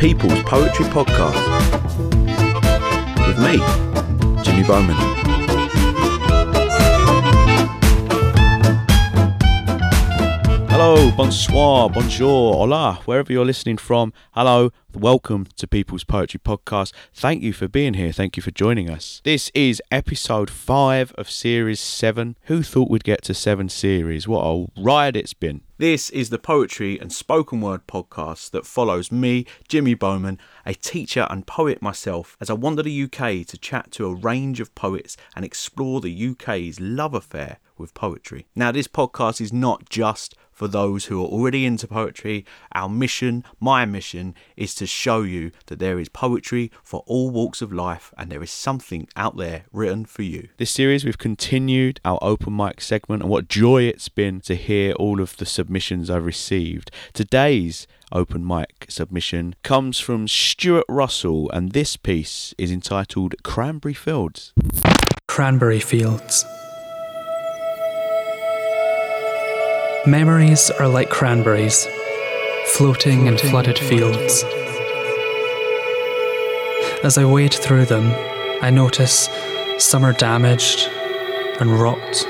People's Poetry Podcast with me, Jimmy Bowman. Hello, bonsoir, bonjour, hola, wherever you're listening from. Hello, welcome to People's Poetry Podcast. Thank you for being here. Thank you for joining us. This is episode five of series seven. Who thought we'd get to seven series? What a ride it's been. This is the poetry and spoken word podcast that follows me, Jimmy Bowman, a teacher and poet myself, as I wander the UK to chat to a range of poets and explore the UK's love affair with poetry. Now, this podcast is not just for those who are already into poetry. Our mission, my mission, is to show you that there is poetry for all walks of life and there is something out there written for you. This series, we've continued our open mic segment, and what joy it's been to hear all of the submissions I've received. Today's open mic submission comes from Stuart Russell, and this piece is entitled Cranberry Fields. Cranberry Fields. Memories are like cranberries, floating in flooded fields. As I wade through them, I notice some are damaged and rot.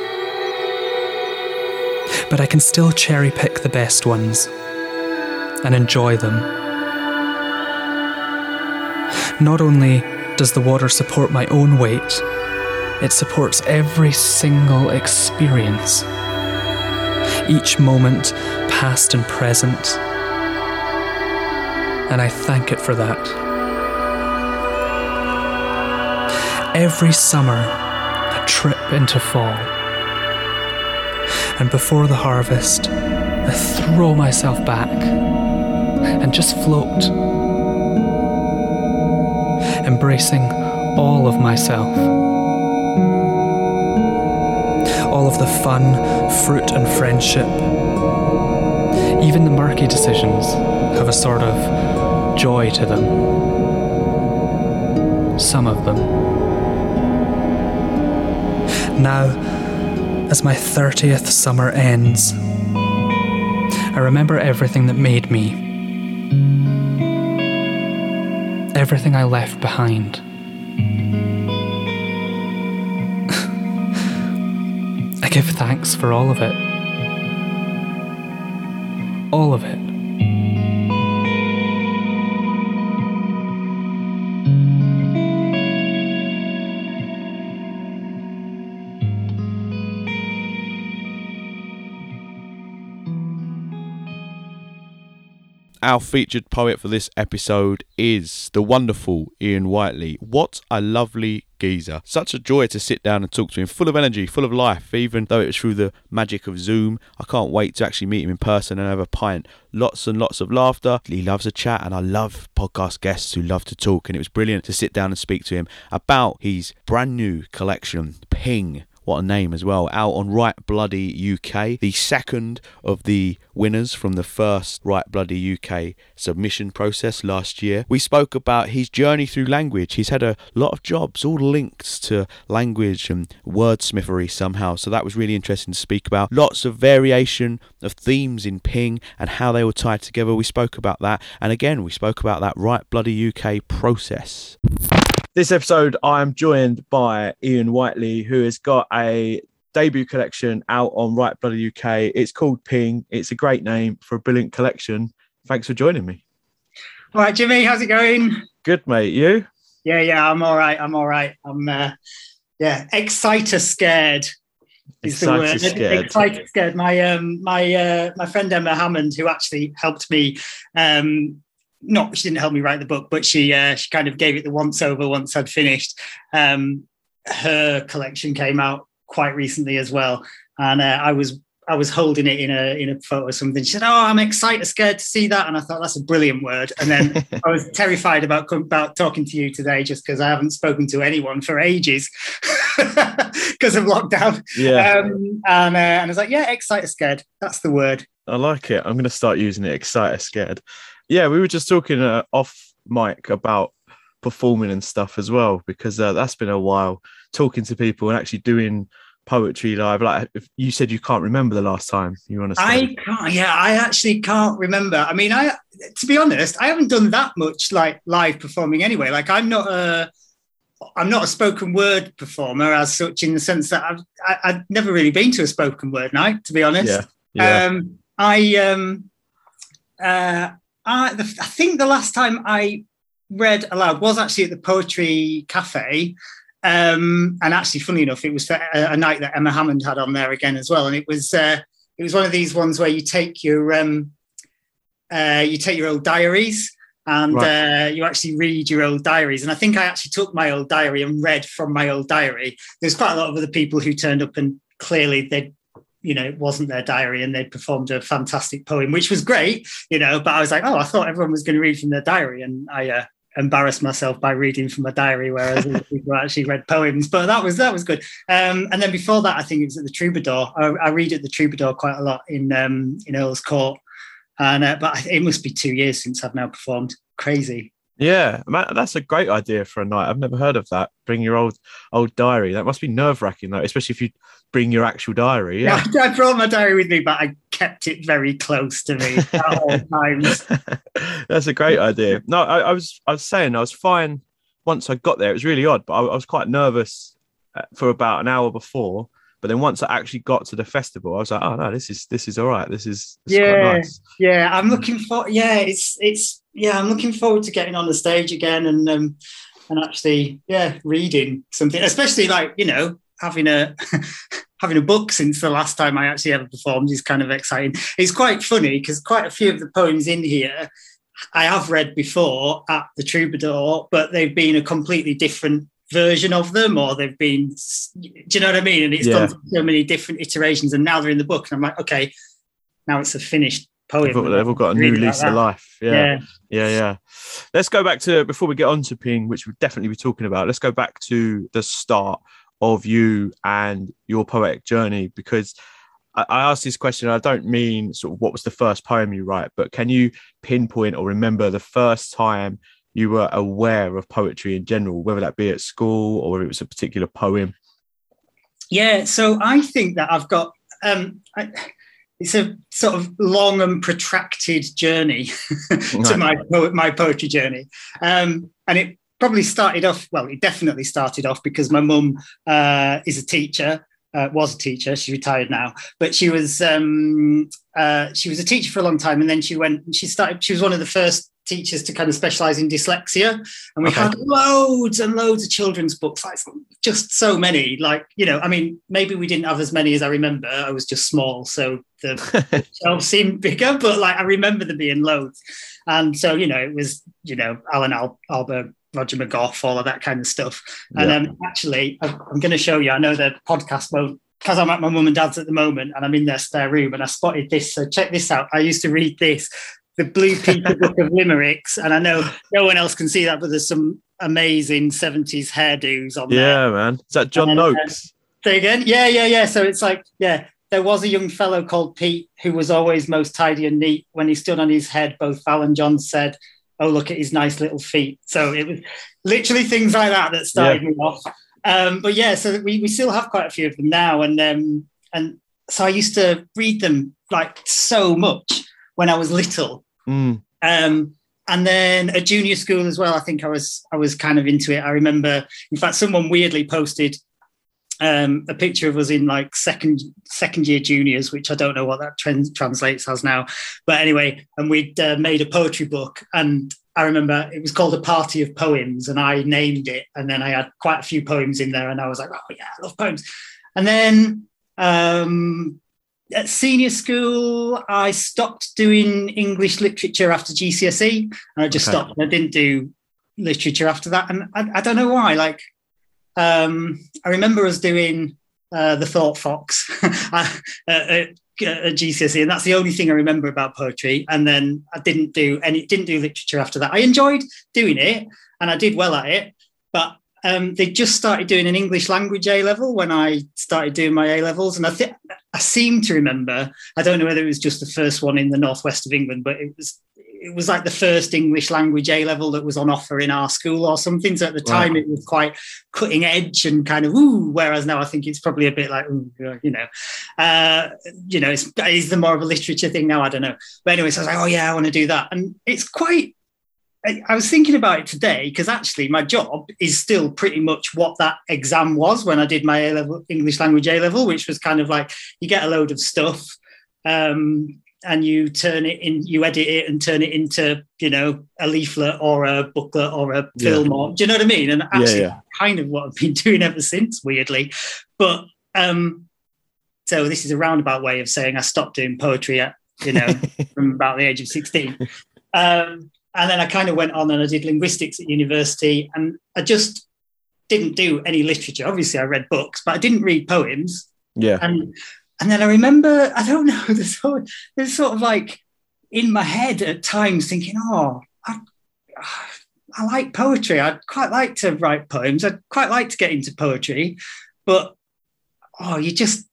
But I can still cherry pick the best ones and enjoy them. Not only does the water support my own weight, it supports every single experience each moment, past and present. And I thank it for that. Every summer, a trip into fall. And before the harvest, I throw myself back and just float, embracing all of myself all of the fun, fruit, and friendship. Even the murky decisions have a sort of joy to them. Some of them. Now, as my 30th summer ends, I remember everything that made me, everything I left behind. Give thanks for all of it. All of it. Our featured poet for this episode is the wonderful Ian Whiteley. What a lovely geezer. Such a joy to sit down and talk to him, full of energy, full of life, even though it was through the magic of Zoom. I can't wait to actually meet him in person and have a pint. Lots and lots of laughter. He loves a chat, and I love podcast guests who love to talk. And it was brilliant to sit down and speak to him about his brand new collection, Ping. What a name as well. Out on Write Bloody UK, the second of the winners from the first Write Bloody UK submission process last year. We spoke about his journey through language. He's had a lot of jobs, all linked to language and wordsmithery somehow. So that was really interesting to speak about. Lots of variation of themes in Ping and how they were tied together. We spoke about that. And again, we spoke about that Write Bloody UK process. This episode, I am joined by Ian Whiteley, who has got a debut collection out on Write Bloody UK. It's called Ping. It's a great name for a brilliant collection. Thanks for joining me. All right, Jimmy, how's it going? Good, mate. You? Yeah, yeah, I'm all right. I'm all right. I'm, uh, yeah, excited, scared. Is the word. Excited, scared. Excited, scared. My um, my uh, my friend Emma Hammond, who actually helped me um, not she didn't help me write the book, but she uh, she kind of gave it the once over once I'd finished. Um, her collection came out quite recently as well, and uh, I was I was holding it in a in a photo or something. She said, "Oh, I'm excited, scared to see that," and I thought that's a brilliant word. And then I was terrified about about talking to you today, just because I haven't spoken to anyone for ages because of lockdown. Yeah. Um, and uh, and I was like, "Yeah, excited, scared. That's the word." I like it. I'm going to start using it. Excited, scared. Yeah, we were just talking uh, off mic about performing and stuff as well, because uh, that's been a while talking to people and actually doing poetry live? Like if you said you can't remember the last time you were to. I can't. Yeah, I actually can't remember. I mean, I to be honest, I haven't done that much like live performing anyway. Like I'm not a I'm not a spoken word performer as such, in the sense that I've I, have i have never really been to a spoken word night, to be honest. Yeah. yeah. Um, I um, uh, I, the, I think the last time I read aloud was actually at the Poetry Cafe. Um, and actually, funny enough, it was a, a, night that Emma Hammond had on there again as well. And it was uh, it was one of these ones where you take your um, uh, you take your old diaries and right. uh, you actually read your old diaries. And I think I actually took my old diary and read from my old diary. There's quite a lot of other people who turned up and clearly they you know, it wasn't their diary and they performed a fantastic poem, which was great, you know, but I was like, oh, I thought everyone was going to read from their diary. And I uh, embarrassed myself by reading from a diary, whereas people actually read poems, but that was, that was good. Um, and then before that, I think it was at the Troubadour. I, I read at the Troubadour quite a lot in, um, in Earl's Court. And, uh, but it must be two years since I've now performed. Crazy. Yeah, that's a great idea for a night. I've never heard of that. Bring your old old diary. That must be nerve wracking, though, especially if you bring your actual diary. Yeah, yeah I brought my diary with me, but I kept it very close to me at all times. that's a great idea. No, I, I, was I was saying I was fine once I got there. It was really odd, but I, I was quite nervous uh, for about an hour before. But then once I actually got to the festival, I was like, oh no, this is this is all right. This is, this yeah, nice. yeah. I'm looking for yeah, it's it's yeah, I'm looking forward to getting on the stage again and um and actually yeah, reading something, especially like you know having a having a book since the last time I actually ever performed is kind of exciting. It's quite funny because quite a few of the poems in here I have read before at the Troubadour, but they've been a completely different version of them or they've been do you know what i mean and it's yeah. gone through so many different iterations and now they're in the book and i'm like okay now it's a finished poem they've, all, they've all got a new lease like of life yeah. yeah yeah yeah let's go back to before we get on to ping which we'll definitely be talking about let's go back to the start of you and your poetic journey because I, I asked this question i don't mean sort of what was the first poem you write but can you pinpoint or remember the first time you were aware of poetry in general, whether that be at school or whether it was a particular poem? Yeah, so I think that I've got um, I, it's a sort of long and protracted journey to my my poetry journey, um, and it probably started off. Well, it definitely started off because my mum uh, is a teacher. Uh, was a teacher. She's retired now, but she was um, uh, she was a teacher for a long time, and then she went. She started. She was one of the first teachers to kind of specialize in dyslexia and we okay. had loads and loads of children's books like just so many like you know i mean maybe we didn't have as many as i remember i was just small so the shelves seemed bigger but like i remember there being loads and so you know it was you know alan Al- Ahlberg roger mcgough all of that kind of stuff and yeah. um, actually i'm going to show you i know the podcast won't because I'm at my mum and dad's at the moment and I'm in their spare room and I spotted this. So check this out. I used to read this the Blue Peter Book of Limericks, and I know no one else can see that, but there's some amazing 70s hairdos on yeah, there. Yeah, man. Is that John and, Noakes? Uh, again? Yeah, yeah, yeah. So it's like, yeah, there was a young fellow called Pete who was always most tidy and neat. When he stood on his head, both Val and John said, Oh, look at his nice little feet. So it was literally things like that that started yeah. me off. Um, but yeah, so we, we still have quite a few of them now. And um, and so I used to read them like so much when I was little. Mm. Um, and then at junior school as well, I think I was I was kind of into it. I remember, in fact, someone weirdly posted um, a picture of us in like second second year juniors, which I don't know what that trend translates as now. But anyway, and we'd uh, made a poetry book, and I remember it was called a party of poems, and I named it, and then I had quite a few poems in there, and I was like, oh yeah, I love poems. And then um, at senior school, I stopped doing English literature after GCSE, and I just okay. stopped. I didn't do literature after that, and I, I don't know why. Like, um, I remember us doing uh, the Thought Fox at, at, GCSE, and that's the only thing I remember about poetry. And then I didn't do any, didn't do literature after that. I enjoyed doing it, and I did well at it, but um, they just started doing an English language A level when I started doing my A levels, and I think I seem to remember. I don't know whether it was just the first one in the northwest of England, but it was it was like the first English language A level that was on offer in our school or something. So at the time, wow. it was quite cutting edge and kind of ooh. Whereas now, I think it's probably a bit like ooh, you know, uh, you know, it's, it's the more of a literature thing now. I don't know. But anyway, so I was like, oh yeah, I want to do that, and it's quite. I was thinking about it today because actually my job is still pretty much what that exam was when I did my A level English language A level, which was kind of like you get a load of stuff um, and you turn it in, you edit it and turn it into, you know, a leaflet or a booklet or a film yeah. or, do you know what I mean? And actually, yeah, yeah. kind of what I've been doing ever since, weirdly. But um, so this is a roundabout way of saying I stopped doing poetry at, you know, from about the age of 16. Um, and then I kind of went on and I did linguistics at university and I just didn't do any literature. Obviously, I read books, but I didn't read poems. Yeah. And and then I remember, I don't know, there's sort, of, there's sort of like in my head at times thinking, oh, I, I like poetry. I'd quite like to write poems. I'd quite like to get into poetry, but oh, you just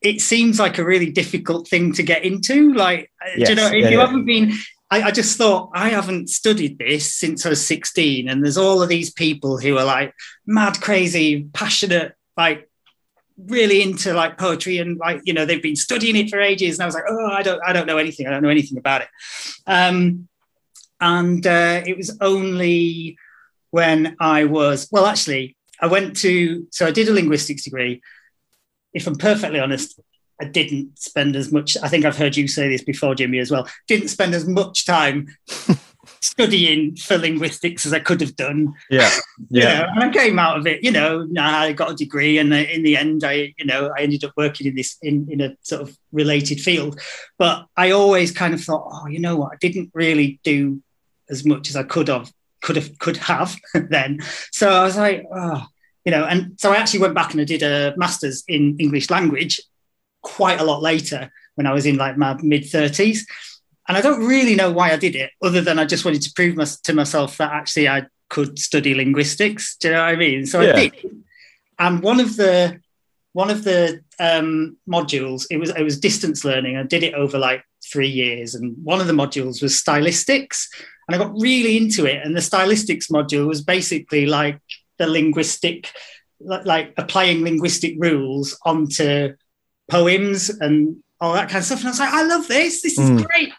it seems like a really difficult thing to get into. Like, yes, uh, you know, if yeah, you yeah. haven't been, I, I, just thought I haven't studied this since I was 16, and there's all of these people who are like mad, crazy, passionate, like really into like poetry and like you know they've been studying it for ages. And i was like oh i don't i don't know anything. I don't know anything about it. Um, and uh, it was only when i was well actually i went to so i did a linguistics degree. If i'm perfectly honest i didn't spend as much i think i've heard you say this before jimmy as well didn't spend as much time studying for linguistics as I could have done. Yeah, yeah. You know, and I came out of it. You know, I got a degree, and in the end, I you know I ended up working in this in in a sort of related field. But I always kind of thought, oh, you know what, I didn't really do as much as I could have could have could have then. So I was like, oh, you know, and so I actually went back and I did a master's in English language quite a lot later when I was in like my mid 30s. And I don't really know why I did it, other than I just wanted to prove my, to myself that actually I could study linguistics. Do you know what I mean? So yeah. I did. And one of the one of the um, modules, it was it was distance learning. I did it over like three years, and one of the modules was stylistics, and I got really into it. And the stylistics module was basically like the linguistic, like applying linguistic rules onto poems and all that kind of stuff. And I was like, I love this. This is mm. great.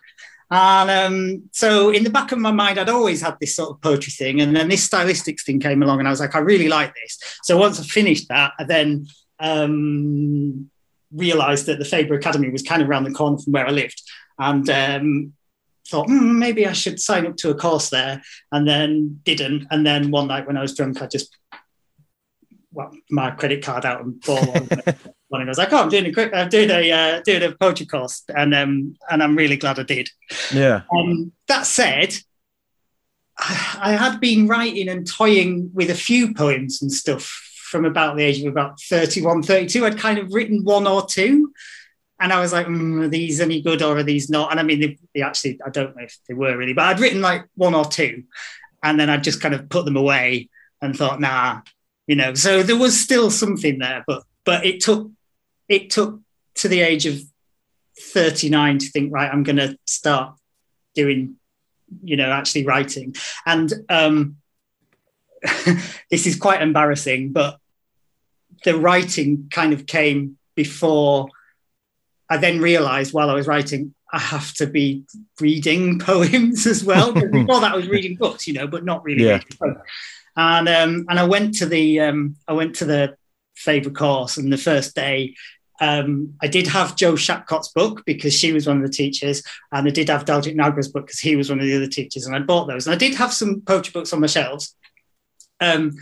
And um, so in the back of my mind, I'd always had this sort of poetry thing. And then this stylistics thing came along, and I was like, I really like this. So once I finished that, I then um, realized that the Faber Academy was kind of around the corner from where I lived. And um, thought mm, maybe I should sign up to a course there, and then didn't. And then one night when I was drunk, I just well, my credit card out and bought one. one. And I was like, "Oh, I'm doing a quick, I'm doing a uh, doing a poetry course," and um, and I'm really glad I did. Yeah. Um, that said, I, had been writing and toying with a few poems and stuff from about the age of about 31, 32. I'd kind of written one or two, and I was like, mm, "Are these any good or are these not?" And I mean, they, they actually, I don't know if they were really, but I'd written like one or two, and then I just kind of put them away and thought, "Nah." You know, so there was still something there, but but it took it took to the age of 39 to think, right, I'm going to start doing, you know, actually writing. And um, this is quite embarrassing, but the writing kind of came before I then realized while I was writing, I have to be reading poems as well. before that, I was reading books, you know, but not really. Yeah. And um, and I went to the um, I went to the Faber course, and the first day um, I did have Jo Shapcott's book because she was one of the teachers, and I did have Daljit Nagra's book because he was one of the other teachers, and I bought those. And I did have some poetry books on my shelves, um,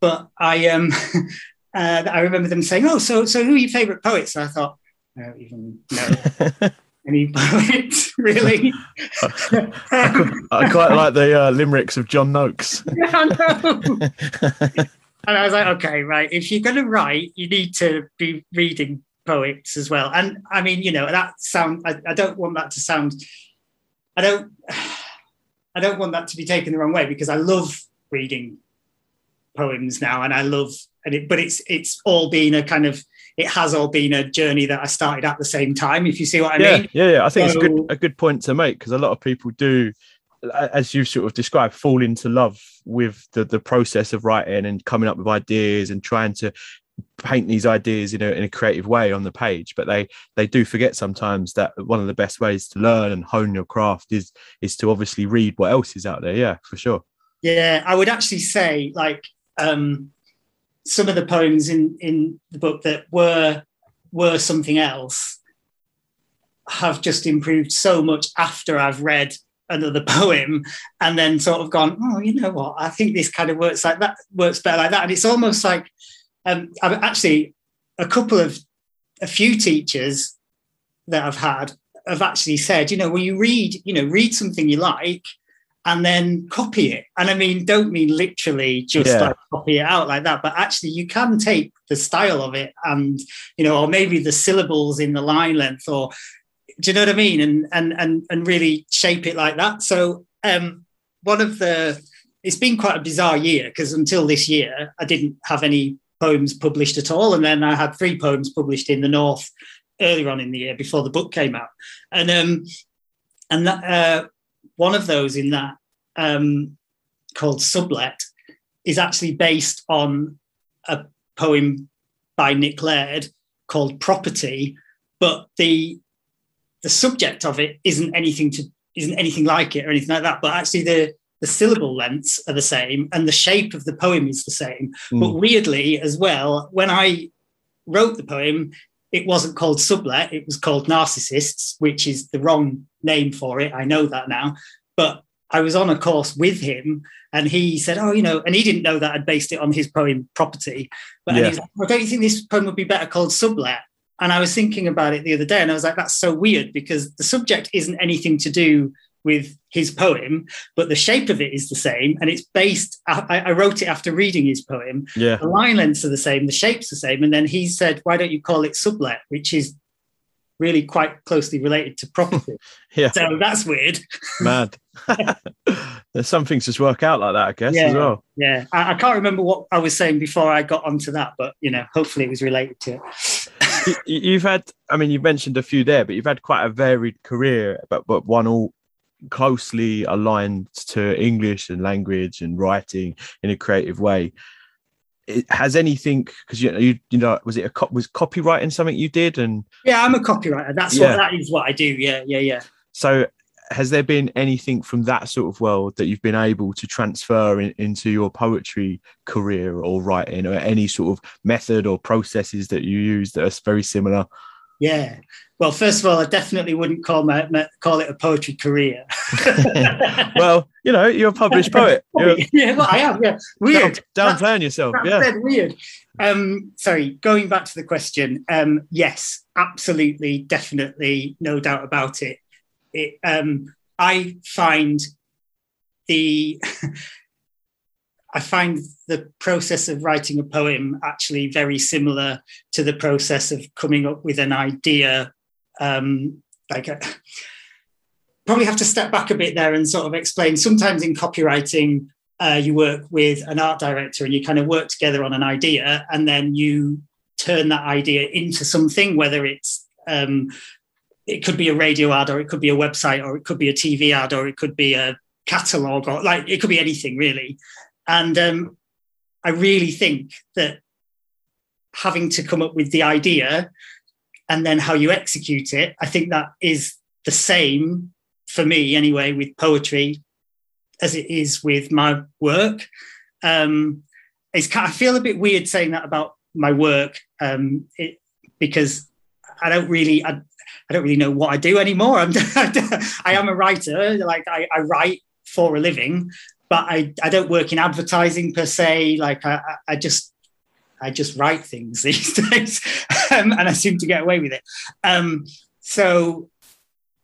but I um, uh, I remember them saying, "Oh, so so who are your favourite poets?" And I thought, I don't even know. Any poets, really? I, I, quite like the uh, limericks of John Noakes. yeah, and I was like, okay, right. If you're going to write, you need to be reading poets as well. And I mean, you know, that sound. I, I don't want that to sound. I don't. I don't want that to be taken the wrong way because I love reading poems now, and I love and it. But it's it's all been a kind of. It has all been a journey that I started at the same time. If you see what I yeah, mean. Yeah, yeah. I think so, it's a good a good point to make because a lot of people do as you've sort of described, fall into love with the the process of writing and coming up with ideas and trying to paint these ideas in a, in a creative way on the page but they they do forget sometimes that one of the best ways to learn and hone your craft is is to obviously read what else is out there. Yeah for sure. Yeah i would actually say like um some of the poems in in the book that were were something else have just improved so much after i've read another poem and then sort of gone oh you know what? I think this kind of works like that works better like that. And it's almost like um, I've actually a couple of a few teachers that I've had have actually said, you know, when you read, you know, read something you like and then copy it. And I mean, don't mean literally just yeah. like copy it out like that, but actually you can take the style of it and, you know, or maybe the syllables in the line length or do you know what I mean? And and and and really shape it like that. So um one of the it's been quite a bizarre year because until this year I didn't have any poems published at all. And then I had three poems published in the North earlier on in the year before the book came out. And um, and that, uh, one of those in that um, called Sublet is actually based on a poem by Nick Laird called Property, but the the subject of it isn't anything to isn't anything like it or anything like that. But actually the the syllable lengths are the same and the shape of the poem is the same. Mm. But weirdly, as well, when I wrote the poem, it wasn't called Sublet, it was called Narcissists, which is the wrong name for it. I know that now. But I was on a course with him and he said, Oh, you know, and he didn't know that I'd based it on his poem Property. But yeah. like, well, don't you think this poem would be better called Sublet? And I was thinking about it the other day and I was like, that's so weird because the subject isn't anything to do with his poem, but the shape of it is the same, and it's based. I, I, wrote it after reading his poem. Yeah, the line lengths are the same, the shape's the same, and then he said, "Why don't you call it sublet?" Which is really quite closely related to property. yeah, so that's weird. Mad. There's some things just work out like that, I guess, yeah, as well. Yeah, I, I can't remember what I was saying before I got onto that, but you know, hopefully it was related to it. you've had, I mean, you've mentioned a few there, but you've had quite a varied career, but but one all closely aligned to English and language and writing in a creative way. It, has anything because you know you, you know was it a cop was copywriting something you did and? Yeah I'm a copywriter. That's yeah. what that is what I do. Yeah yeah yeah. So has there been anything from that sort of world that you've been able to transfer in, into your poetry career or writing or any sort of method or processes that you use that are very similar yeah. Well, first of all, I definitely wouldn't call my, call it a poetry career. well, you know, you're a published poet. You're, yeah, well, I am. Yeah, weird. Down, downplaying yourself. yeah, weird. Um, sorry, going back to the question. Um, yes, absolutely, definitely, no doubt about it. It. Um, I find the I find the process of writing a poem actually very similar to the process of coming up with an idea. Um, like, a, probably have to step back a bit there and sort of explain. Sometimes in copywriting, uh, you work with an art director and you kind of work together on an idea, and then you turn that idea into something, whether it's um, it could be a radio ad, or it could be a website, or it could be a TV ad, or it could be a catalog, or like it could be anything really. And um, I really think that having to come up with the idea and then how you execute it, I think that is the same for me anyway with poetry as it is with my work. Um, it's I feel a bit weird saying that about my work um, it, because I don't really I, I, don't really know what I do anymore. I'm I am a writer, like I, I write for a living, but I, I don't work in advertising per se. Like I, I just I just write things these days, um, and I seem to get away with it. Um, so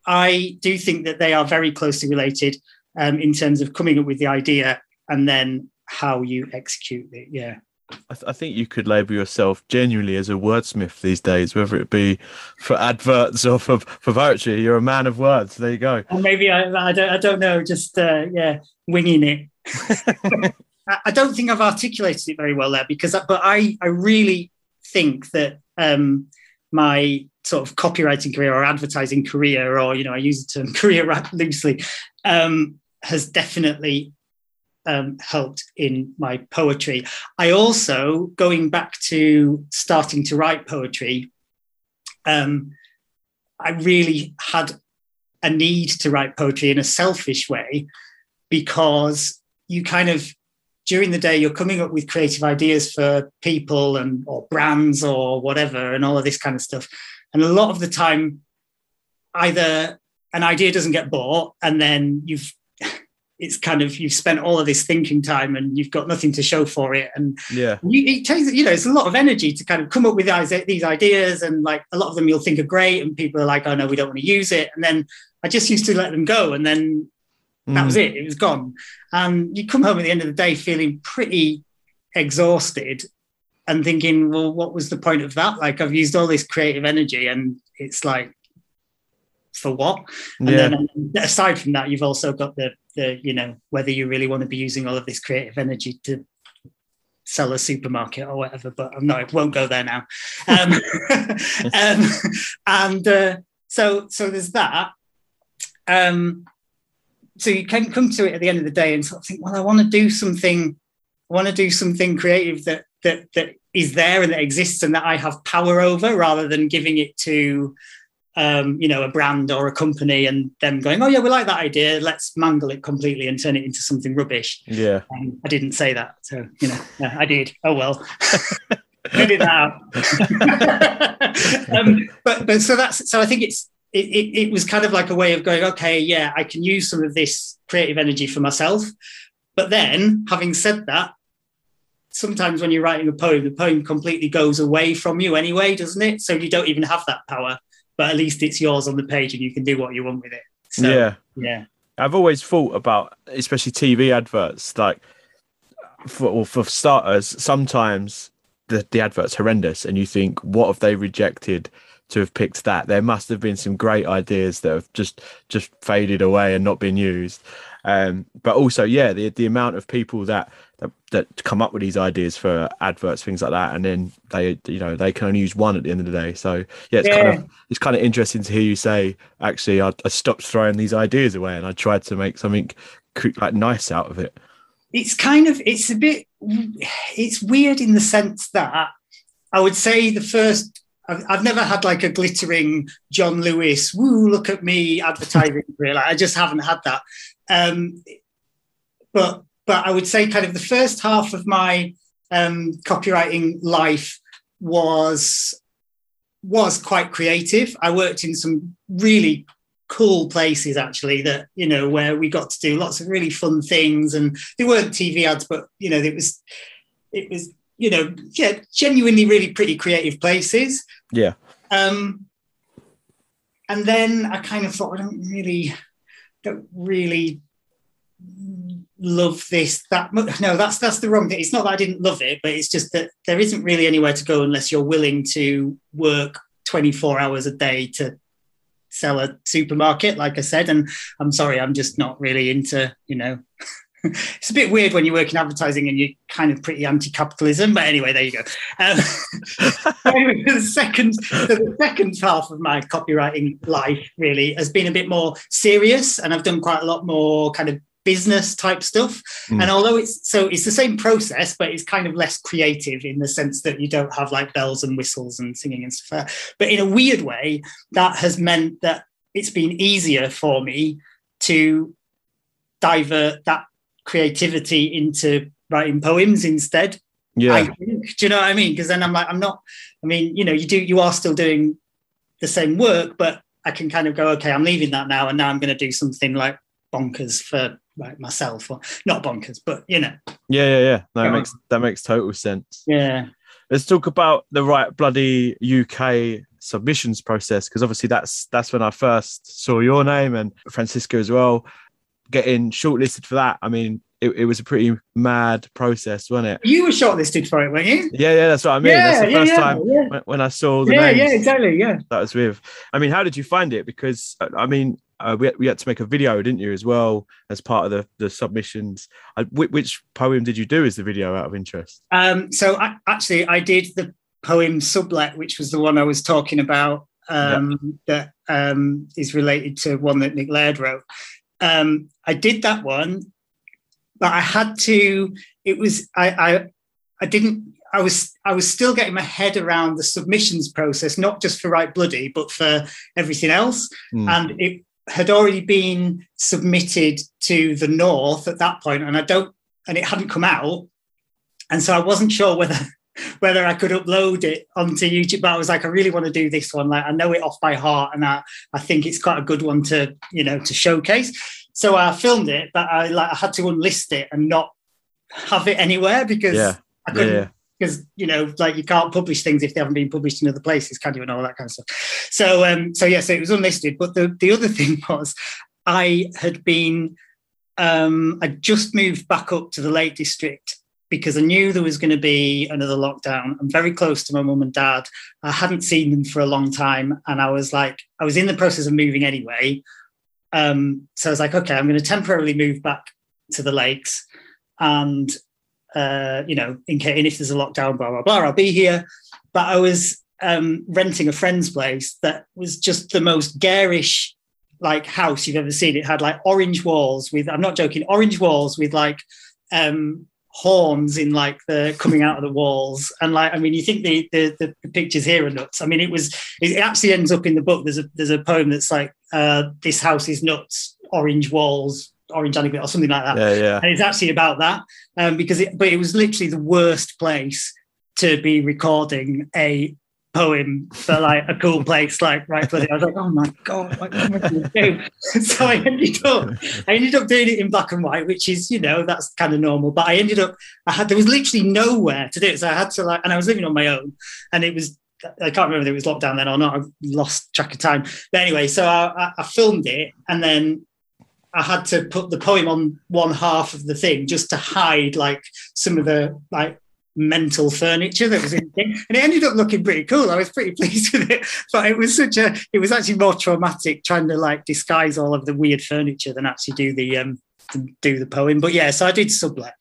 I do think that they are very closely related um, in terms of coming up with the idea and then how you execute it. Yeah. I, th- I, think you could label yourself genuinely as a wordsmith these days, whether it be for adverts or for, for poetry. You're a man of words. There you go. Or maybe I, I don't I don't know. Just uh, yeah, winging it. I don't think I've articulated it very well there because, but I I really think that um, my sort of copywriting career or advertising career, or you know, I use the term career loosely, um, has definitely um, helped in my poetry. I also, going back to starting to write poetry, um, I really had a need to write poetry in a selfish way because you kind of during the day you're coming up with creative ideas for people and or brands or whatever and all of this kind of stuff and a lot of the time either an idea doesn't get bought and then you've it's kind of you've spent all of this thinking time and you've got nothing to show for it. And yeah. you, it takes you know it's a lot of energy to kind of come up with these ideas and like a lot of them you'll think are great and people are like oh no we don't want to use it. And then i just used to let them go and then that mm. was it. It was gone. And you come home at the end of the day feeling pretty exhausted and thinking well what was the point of that? Like i've used all this creative energy and it's like for what? And yeah. then aside from that you've also got the the you know whether you really want to be using all of this creative energy to sell a supermarket or whatever but i'm not won't go there now. Um, um, and uh, so so there's that. Um, so you can come to it at the end of the day and sort of think well i want to do something i want to do something creative that that that is there and that exists and that i have power over rather than giving it to um, you know, a brand or a company and them going, oh yeah, we like that idea. Let's mangle it completely and turn it into something rubbish. Yeah. Um, I didn't say that. So, you know, yeah, I did. Oh, well. Edit that um, but, but so that's, so I think it's, it, it, it was kind of like a way of going, okay, yeah, I can use some of this creative energy for myself. But then having said that, sometimes when you're writing a poem, the poem completely goes away from you anyway, doesn't it? So you don't even have that power but at least it's yours on the page and you can do what you want with it. So, yeah, yeah. I've always thought about, especially TV adverts, like for for starters, sometimes the the advert's horrendous, and you think, what have they rejected? to have picked that there must have been some great ideas that have just just faded away and not been used um, but also yeah the the amount of people that that, that come up with these ideas for adverts, things like that, and then they, you know, they can only use one at the end of the day. So yeah, it's yeah. kind of it's kind of interesting to hear you say, actually, I, I stopped throwing these ideas away and I tried to make something like nice out of it. It's kind of it's a bit it's weird in the sense that I would say the first I've, never had like a glittering John Lewis, woo, look at me advertising career. Like, I just haven't had that. Um, but but I would say kind of the first half of my um, copywriting life was was quite creative. I worked in some really cool places actually that you know where we got to do lots of really fun things. And they weren't TV ads but you know it was it was you know yeah genuinely really pretty creative places. Yeah. Um and then I kind of thought I don't really don't really love this that much. No, that's that's the wrong thing. It's not that I didn't love it, but it's just that there isn't really anywhere to go unless you're willing to work 24 hours a day to sell a supermarket, like I said. And I'm sorry, I'm just not really into, you know. it's a bit weird when you work in advertising and you're kind of pretty anti-capitalism, but anyway, there you go. Um, the second, the second half of my copywriting life really has been a bit more serious, and I've done quite a lot more kind of business type stuff. Mm. And although it's so it's the same process, but it's kind of less creative in the sense that you don't have like bells and whistles and singing and stuff. But in a weird way, that has meant that it's been easier for me to divert that creativity into writing poems instead. Yeah. Do you know what I mean? Because then I'm like, I'm not, I mean, you know, you do you are still doing the same work, but I can kind of go, okay, I'm leaving that now, and now I'm going to do something like bonkers for like myself or not bonkers but you know yeah yeah yeah that makes that makes total sense yeah let's talk about the write bloody uk submissions process because obviously that's that's when i first saw your name and francisco as well getting shortlisted for that i mean it, it was a pretty mad process, wasn't it? You were shortlisted for it, weren't you? Yeah, yeah, that's what I mean. Yeah, that's the yeah, first yeah, time when, when, I saw the yeah, names. Yeah, exactly. Yeah, that was with. I mean, how did you find it? Because I mean, uh, we, we had to make a video, didn't you, as well as part of the the submissions? Uh, which, which, poem did you do as the video out of interest? Um, so I, actually, I did the poem Sublet, which was the one I was talking about um, that um, is related to one that Nick Laird wrote. um, I did that one, but I had to. It was I I, I didn't. I was I was still getting my head around the submissions process, not just for Write Bloody, but for everything else. Mm. And it had already been submitted to the North at that point, and I don't, and it hadn't come out, and so I wasn't sure whether whether I could upload it onto YouTube. But I was like, I really want to do this one. Like I know it off by heart, and I I think it's quite a good one to you know to showcase. So I filmed it, but I like I had to unlist it and not have it anywhere because Yeah. I couldn't yeah. Because you know like you can't publish things if they haven't been published in other places can you and all that kind of stuff. So um so yeah so it was unlisted. But the the other thing was i had been um i just moved back up to the lake district because i knew there was going to be another lockdown. I'm very close to my mum and dad. I hadn't seen them for a long time and i was like i was in the process of moving anyway. Um so i was like okay i'm going to temporarily move back to the lakes and uh, you know, in case and if there's a lockdown, blah blah blah, I'll be here. But I was um, renting a friend's place that was just the most garish like house you've ever seen. It had like orange walls with I'm not joking, orange walls with like um, horns in like the coming out of the walls. And like, I mean, you think the, the the pictures here are nuts. I mean, it was it actually ends up in the book. There's a there's a poem that's like uh, this house is nuts, orange walls, orange anecdote or something like that Yeah, yeah. and it's actually about that um, because it but it was literally the worst place to be recording a poem for like a cool place like write bloody I was like oh my god what am I to do so I ended up I ended up doing it in black and white which is you know that's kind of normal but I ended up I had there was literally nowhere to do it so I had to like and I was living on my own and it was I can't remember if it was lockdown then or not. I've lost track of time. But anyway, so I- I filmed it and then I had to put the poem on one half of the thing just to hide like some of the like mental furniture that was in the thing. And it ended up looking pretty cool. I was pretty pleased with it. But it was such a it was actually more traumatic trying to like disguise all of the weird furniture than actually do the um do the poem. But yeah, so I did sublet.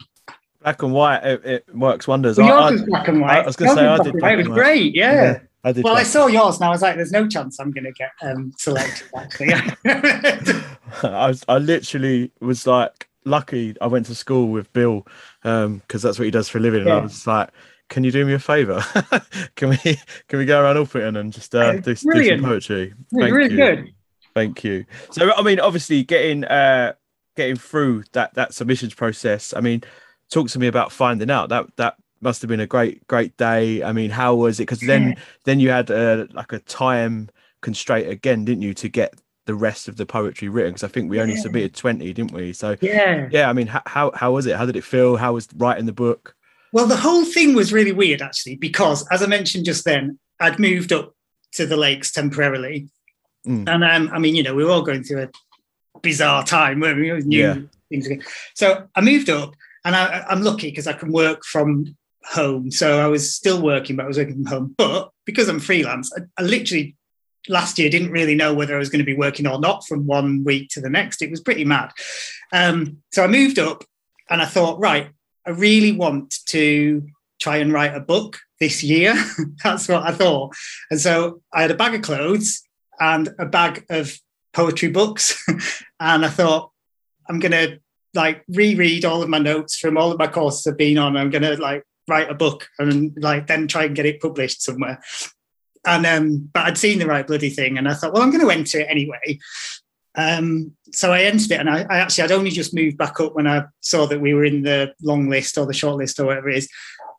Black and white, it, it works wonders. Well, I- yours I- was black and white. I was gonna Yours say, I black did and black white. It and was great. Yeah. I did. Well, I saw yours and I was like, there's no chance I'm going to get um, selected, actually. I was, I literally was like lucky. I went to school with Bill because that's what he does for a living. And I was like, "Can you do me a favour? can we can we go around Alfreton and just uh, Yeah, do, do some poetry?" It Thank really you. good. Thank you. So I mean, obviously, getting uh, getting through that that submissions process. I mean, talk to me about finding out that that must have been a great great day. I mean, how was it? Because then then you had uh, like a time constraint again, didn't you, to get the rest of the poetry written? Because I think we only Yeah. submitted twenty, didn't we? So Yeah. yeah, I mean, how, how how was it? How did it feel? How was writing the book? Well, the whole thing was really weird, actually, because as I mentioned just then, I'd moved up to the lakes temporarily. Mm. And um, I mean, you know, we were all going through a bizarre time where we knew Yeah. so I moved up, and I, I'm lucky because I can work from home. So I was still working, but I was working from home. But because I'm freelance, I, I literally last year didn't really know whether I was going to be working or not from one week to the next. It was pretty mad. Um, so I moved up, and I thought, right, I really want to try and write a book this year. That's what I thought. And so I had a bag of clothes and a bag of poetry books. and I thought, I'm going to like reread all of my notes from all of my courses I've been on. I'm going to like write a book and like then try and get it published somewhere. And um, but I'd seen the write bloody thing, and I thought, well, I'm going to enter it anyway. Um, so I entered it, and I, I actually I'd only just moved back up when I saw that we were in the long list or the short list or whatever it is,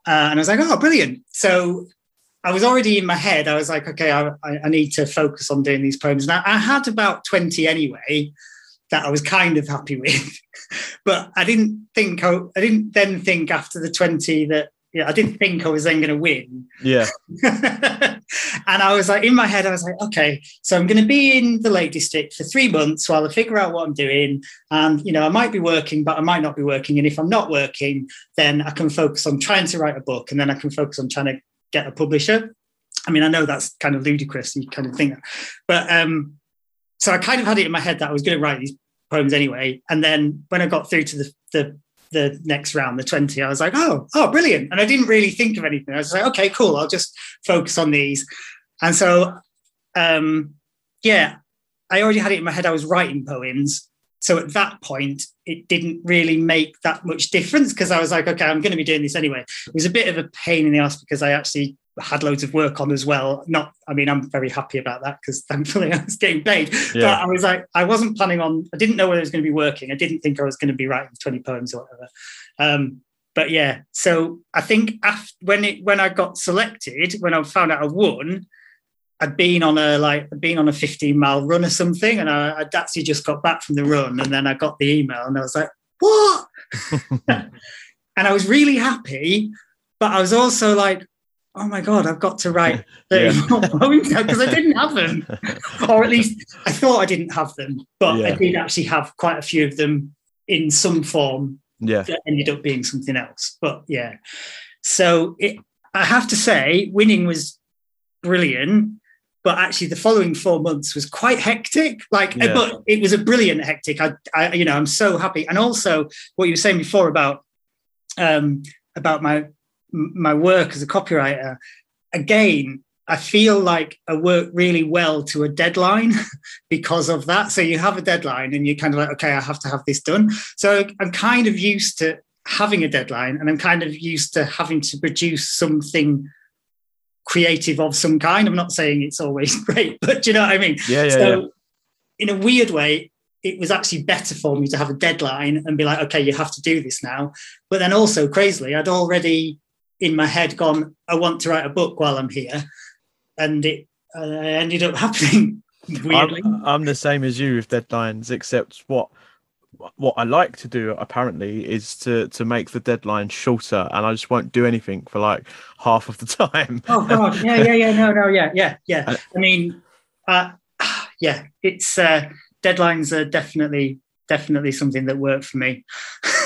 uh, and I was like, oh, brilliant! So I was already in my head. I was like, okay, I, I I need to focus on doing these poems. Now I had about twenty anyway that I was kind of happy with, but I didn't think I, I didn't then think after the twenty that yeah I didn't think I was then going to win. Yeah, and I was like, in my head, I was like, okay, so I'm going to be in the Lake District for three months while I figure out what I'm doing. And, you know, I might be working, but I might not be working. And if I'm not working, then I can focus on trying to write a book and then I can focus on trying to get a publisher. I mean, I know that's kind of ludicrous. You kind of think that. But um, so I kind of had it in my head that I was going to write these poems anyway. And then when I got through to the, the the next round, the 20, I was like, oh, oh, brilliant. And I didn't really think of anything. I was like, okay, cool. I'll just focus on these. And so, um, yeah, I already had it in my head. I was writing poems. so at that point, it didn't really make that much difference because I was like, okay, I'm going to be doing this anyway. It was a bit of a pain in the ass because I actually had loads of work on as well. Not, I mean, I'm very happy about that because thankfully I was getting paid. Yeah. But I was like, I wasn't planning on. I didn't know whether I was going to be working. I didn't think I was going to be writing 20 poems or whatever. Um, but yeah, so I think after, when it when I got selected, when I found out I won, I'd been on a like I'd been on a 15 mile run or something, and I, I'd actually just got back from the run, and then I got the email, and I was like, "What?" and I was really happy, but I was also like, "Oh my god, I've got to write 30 poems because I didn't have them, or at least I thought I didn't have them, but yeah. I did actually have quite a few of them in some form. Yeah, that ended up being something else, but yeah. So it, I have to say, winning was brilliant but actually the following four months was quite hectic like yeah. but it was a brilliant hectic I, I, you know i'm so happy and also what you were saying before about um about my my work as a copywriter again i feel like i work really well to a deadline because of that so you have a deadline and you're kind of like okay i have to have this done so i'm kind of used to having a deadline and i'm kind of used to having to produce something creative of some kind. I'm not saying it's always great, but you know what I mean? Yeah, yeah. So, yeah. in a weird way, it was actually better for me to have a deadline and be like, okay, you have to do this now. But then also, crazily, I'd already in my head gone, I want to write a book while I'm here, and it uh, ended up happening. Weirdly. I'm, I'm the same as you with deadlines, except what what I like to do apparently is to to make the deadline shorter, and I just won't do anything for like half of the time. Oh god, yeah, yeah, yeah, no, no, yeah, yeah, yeah. Uh, I mean, uh, yeah, it's uh, deadlines are definitely definitely something that work for me.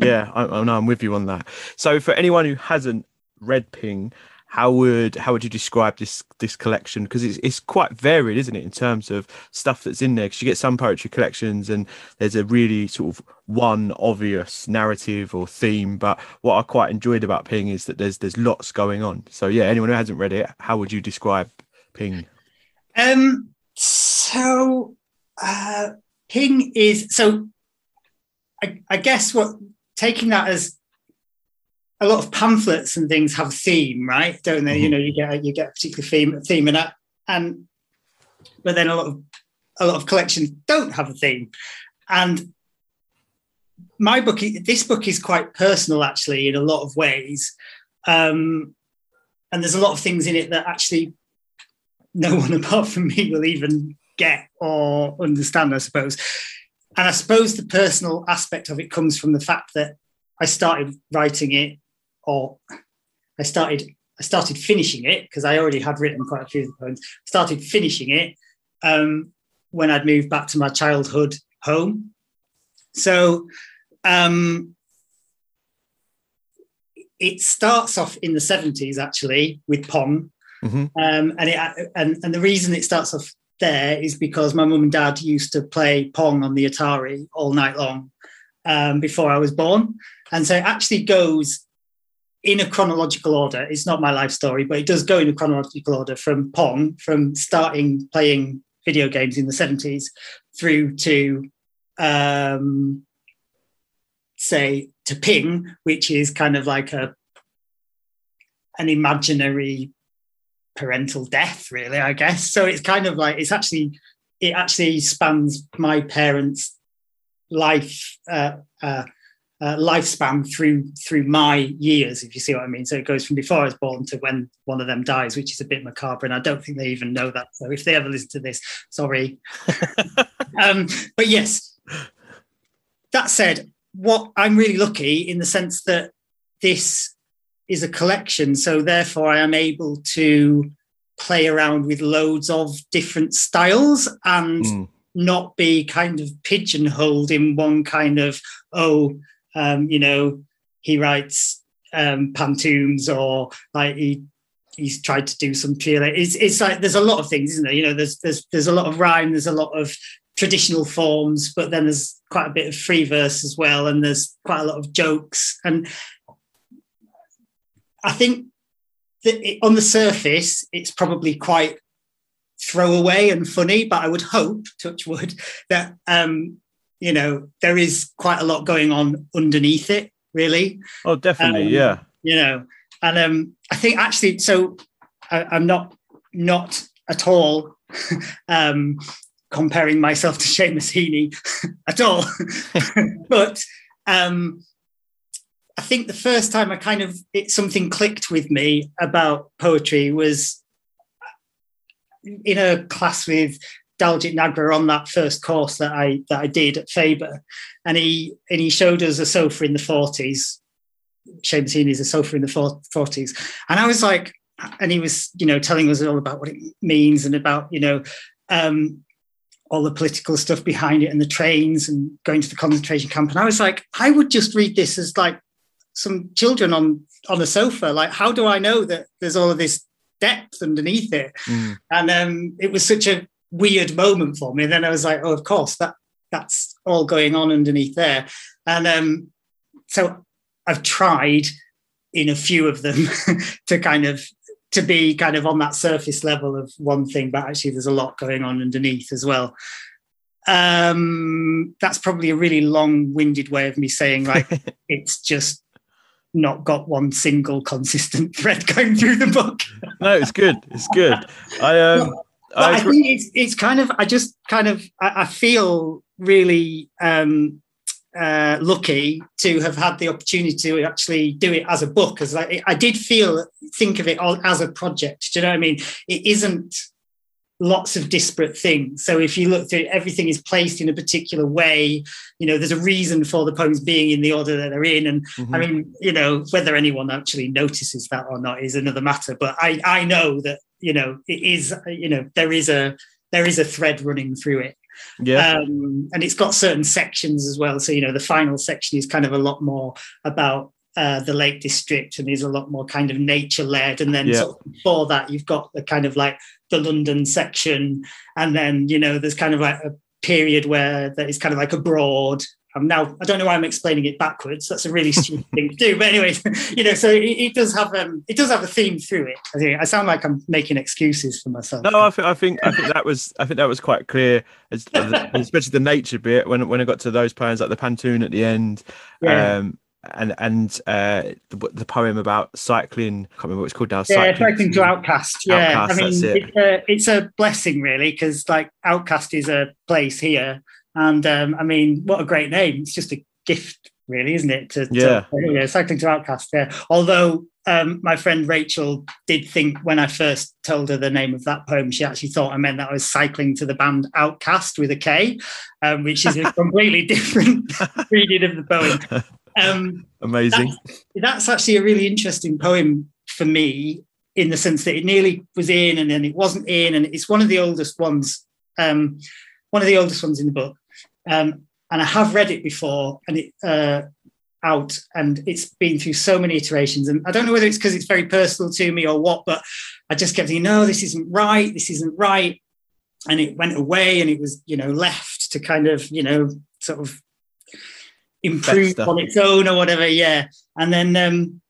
yeah, I, I know I'm with you on that. So for anyone who hasn't read Ping, how would how would you describe this this collection? Because it's, it's quite varied isn't it in terms of stuff that's in there? Because you get some poetry collections and there's a really sort of one obvious narrative or theme but what i quite enjoyed about ping is that there's there's lots going on. So yeah anyone who hasn't read it how would you describe ping? Um so uh ping is so i, I guess what taking that as a lot of pamphlets and things have a theme, right? Don't they? Mm-hmm. You know, you get you get a particular theme theme in that, and but then a lot of a lot of collections don't have a theme, and my book, this book is quite personal actually in a lot of ways, um, and there's a lot of things in it that actually no one apart from me will even get or understand, I suppose. And I suppose the personal aspect of it comes from the fact that I started writing it or I started I started finishing it because I already had written quite a few of the poems. Started finishing it um, when I'd moved back to my childhood home. So um, it starts off in the 70s actually with Pong. Mm-hmm. Um, and, it, and, and the reason it starts off there is because my mum and dad used to play Pong on the Atari all night long um, before I was born. And so it actually goes in a chronological order. It's not my life story, but it does go in a chronological order from Pong, from starting playing video games in the 70s through to, um, say, to Ping, which is kind of like a an imaginary parental death, really, I guess. So it's kind of like it's actually it actually spans my parents' life uh, uh, uh, lifespan through through my years, if you see what I mean. So it goes from before I was born to when one of them dies, which is a bit macabre, and I don't think they even know that. So if they ever listen to this, sorry. um, but yes, that said, what I'm really lucky in the sense that this is a collection, so therefore I am able to play around with loads of different styles and. Mm. Not be kind of pigeonholed in one kind of oh um, you know, he writes um, pantoums or like he he's tried to do some pure. It's it's like there's a lot of things, isn't there? You know, there's there's there's a lot of rhyme, there's a lot of traditional forms, but then there's quite a bit of free verse as well, and there's quite a lot of jokes. And I think that it, on the surface, it's probably quite throwaway and funny, but I would hope, touch wood, that um, you know, there is quite a lot going on underneath it, really. Oh, definitely, um, yeah. You know, and um, I think actually, so I, am not not at all um, comparing myself to Seamus Heaney at all, but um, I think the first time I kind of it, something clicked with me about poetry was in a class with Daljit Nagra on that first course that I that I did at Faber, and he and he showed us a sofa in the forties. Seamus Heaney is a sofa in the forties, and I was like, and he was you know telling us all about what it means and about you know um, all the political stuff behind it and the trains and going to the concentration camp, and I was like, I would just read this as like some children on on a sofa. Like, how do I know that there's all of this depth underneath it? Mm. And um, it was such a weird moment for me. And then I was like, oh, of course, that that's all going on underneath there. And um, so I've tried in a few of them to kind of to be kind of on that surface level of one thing, but actually there's a lot going on underneath as well. Um, that's probably a really long-winded way of me saying like it's just not got one single consistent thread going through the book. no, it's good. It's good. I um I, I, think it's it's kind of I just kind of I, I feel really um uh, lucky to have had the opportunity to actually do it as a book because I, I did feel think of it all as a project do you know what I mean it isn't lots of disparate things. So if you look through it, everything is placed in a particular way. You know, there's a reason for the poems being in the order that they're in. And mm-hmm. I mean, you know, whether anyone actually notices that or not is another matter. But I, I know that, you know, it is, you know, there is a there is a thread running through it. Yeah. Um, and it's got certain sections as well. So, you know, the final section is kind of a lot more about uh, the Lake District and is a lot more kind of nature led. And then yeah. sort of before that, you've got the kind of like the London section, and then you know there's kind of like a period where that is kind of like abroad. I'm now I don't know why I'm explaining it backwards. That's a really stupid thing to do, but anyway, you know, so it, it, does have um it does have a theme through it. I think I sound like I'm making excuses for myself. No, I think I think I think that was I think that was quite clear, especially the nature bit when when I got to those poems like the Pantoum at the end. Yeah. Um, and and uh, the, the, poem about cycling. I can't remember what it's called now. Yeah, cycling, to Outcast. Yeah, Outcast, I mean, it. it's, a, it's a blessing really because like Outcast is a place here, and um, I mean, what a great name! It's just a gift, really, isn't it? To, yeah, to, yeah, cycling to Outcast. Yeah, although. Um, my friend Rachel did think when I first told her the name of that poem, she actually thought I meant that I was cycling to the band OutKast with a K, um, which is a completely different reading of the poem. Um, Amazing. That's, that's, actually a really interesting poem for me in the sense that it nearly was in and then it wasn't in, and it's one of the oldest ones, um, one of the oldest ones in the book. Um, and I have read it before, and it uh, out, and it's been through so many iterations. And I don't know whether it's because it's very personal to me or what, but I just kept thinking, no, this isn't right. This isn't right. And it went away, and it was, you know, left to kind of, you know, sort of improve on its own or whatever. Yeah, and then um,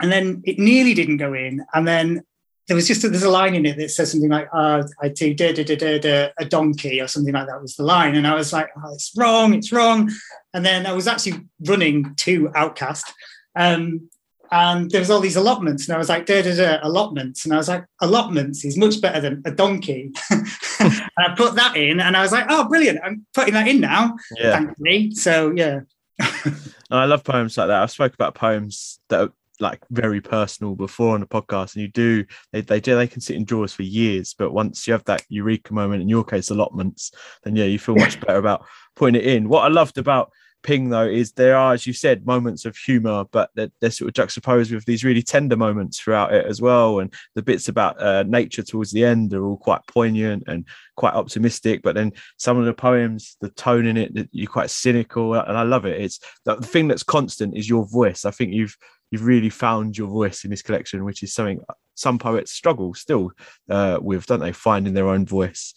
and then it nearly didn't go in, and then there was just a, there's a line in it that says something like uh, I do da, da, da, da, da, a donkey or something like that was the line, and I was like, oh, it's wrong, it's wrong, and then I was actually running to Outcast. Um, and there was all these allotments, and I was like, da, da, da, allotments. And I was like, allotments is much better than a donkey. and I put that in, and I was like, oh, brilliant. I'm putting that in now, yeah. thankfully. So, yeah. I love poems like that. I've spoke about poems that are like very personal before on the podcast, and you do they they do they can sit in drawers for years, but once you have that eureka moment, in your case allotments, then yeah, you feel much better about putting it in. What I loved about Ping though is there are, as you said, moments of humour, but they're, they're, sort of juxtaposed with these really tender moments throughout it as well. And the bits about uh, nature towards the end are all quite poignant and quite optimistic. But then some of the poems, the tone in it, you're quite cynical, and I love it. It's the thing that's constant is your voice. I think you've you've really found your voice in this collection, which is something some poets struggle still uh, with, don't they? Finding their own voice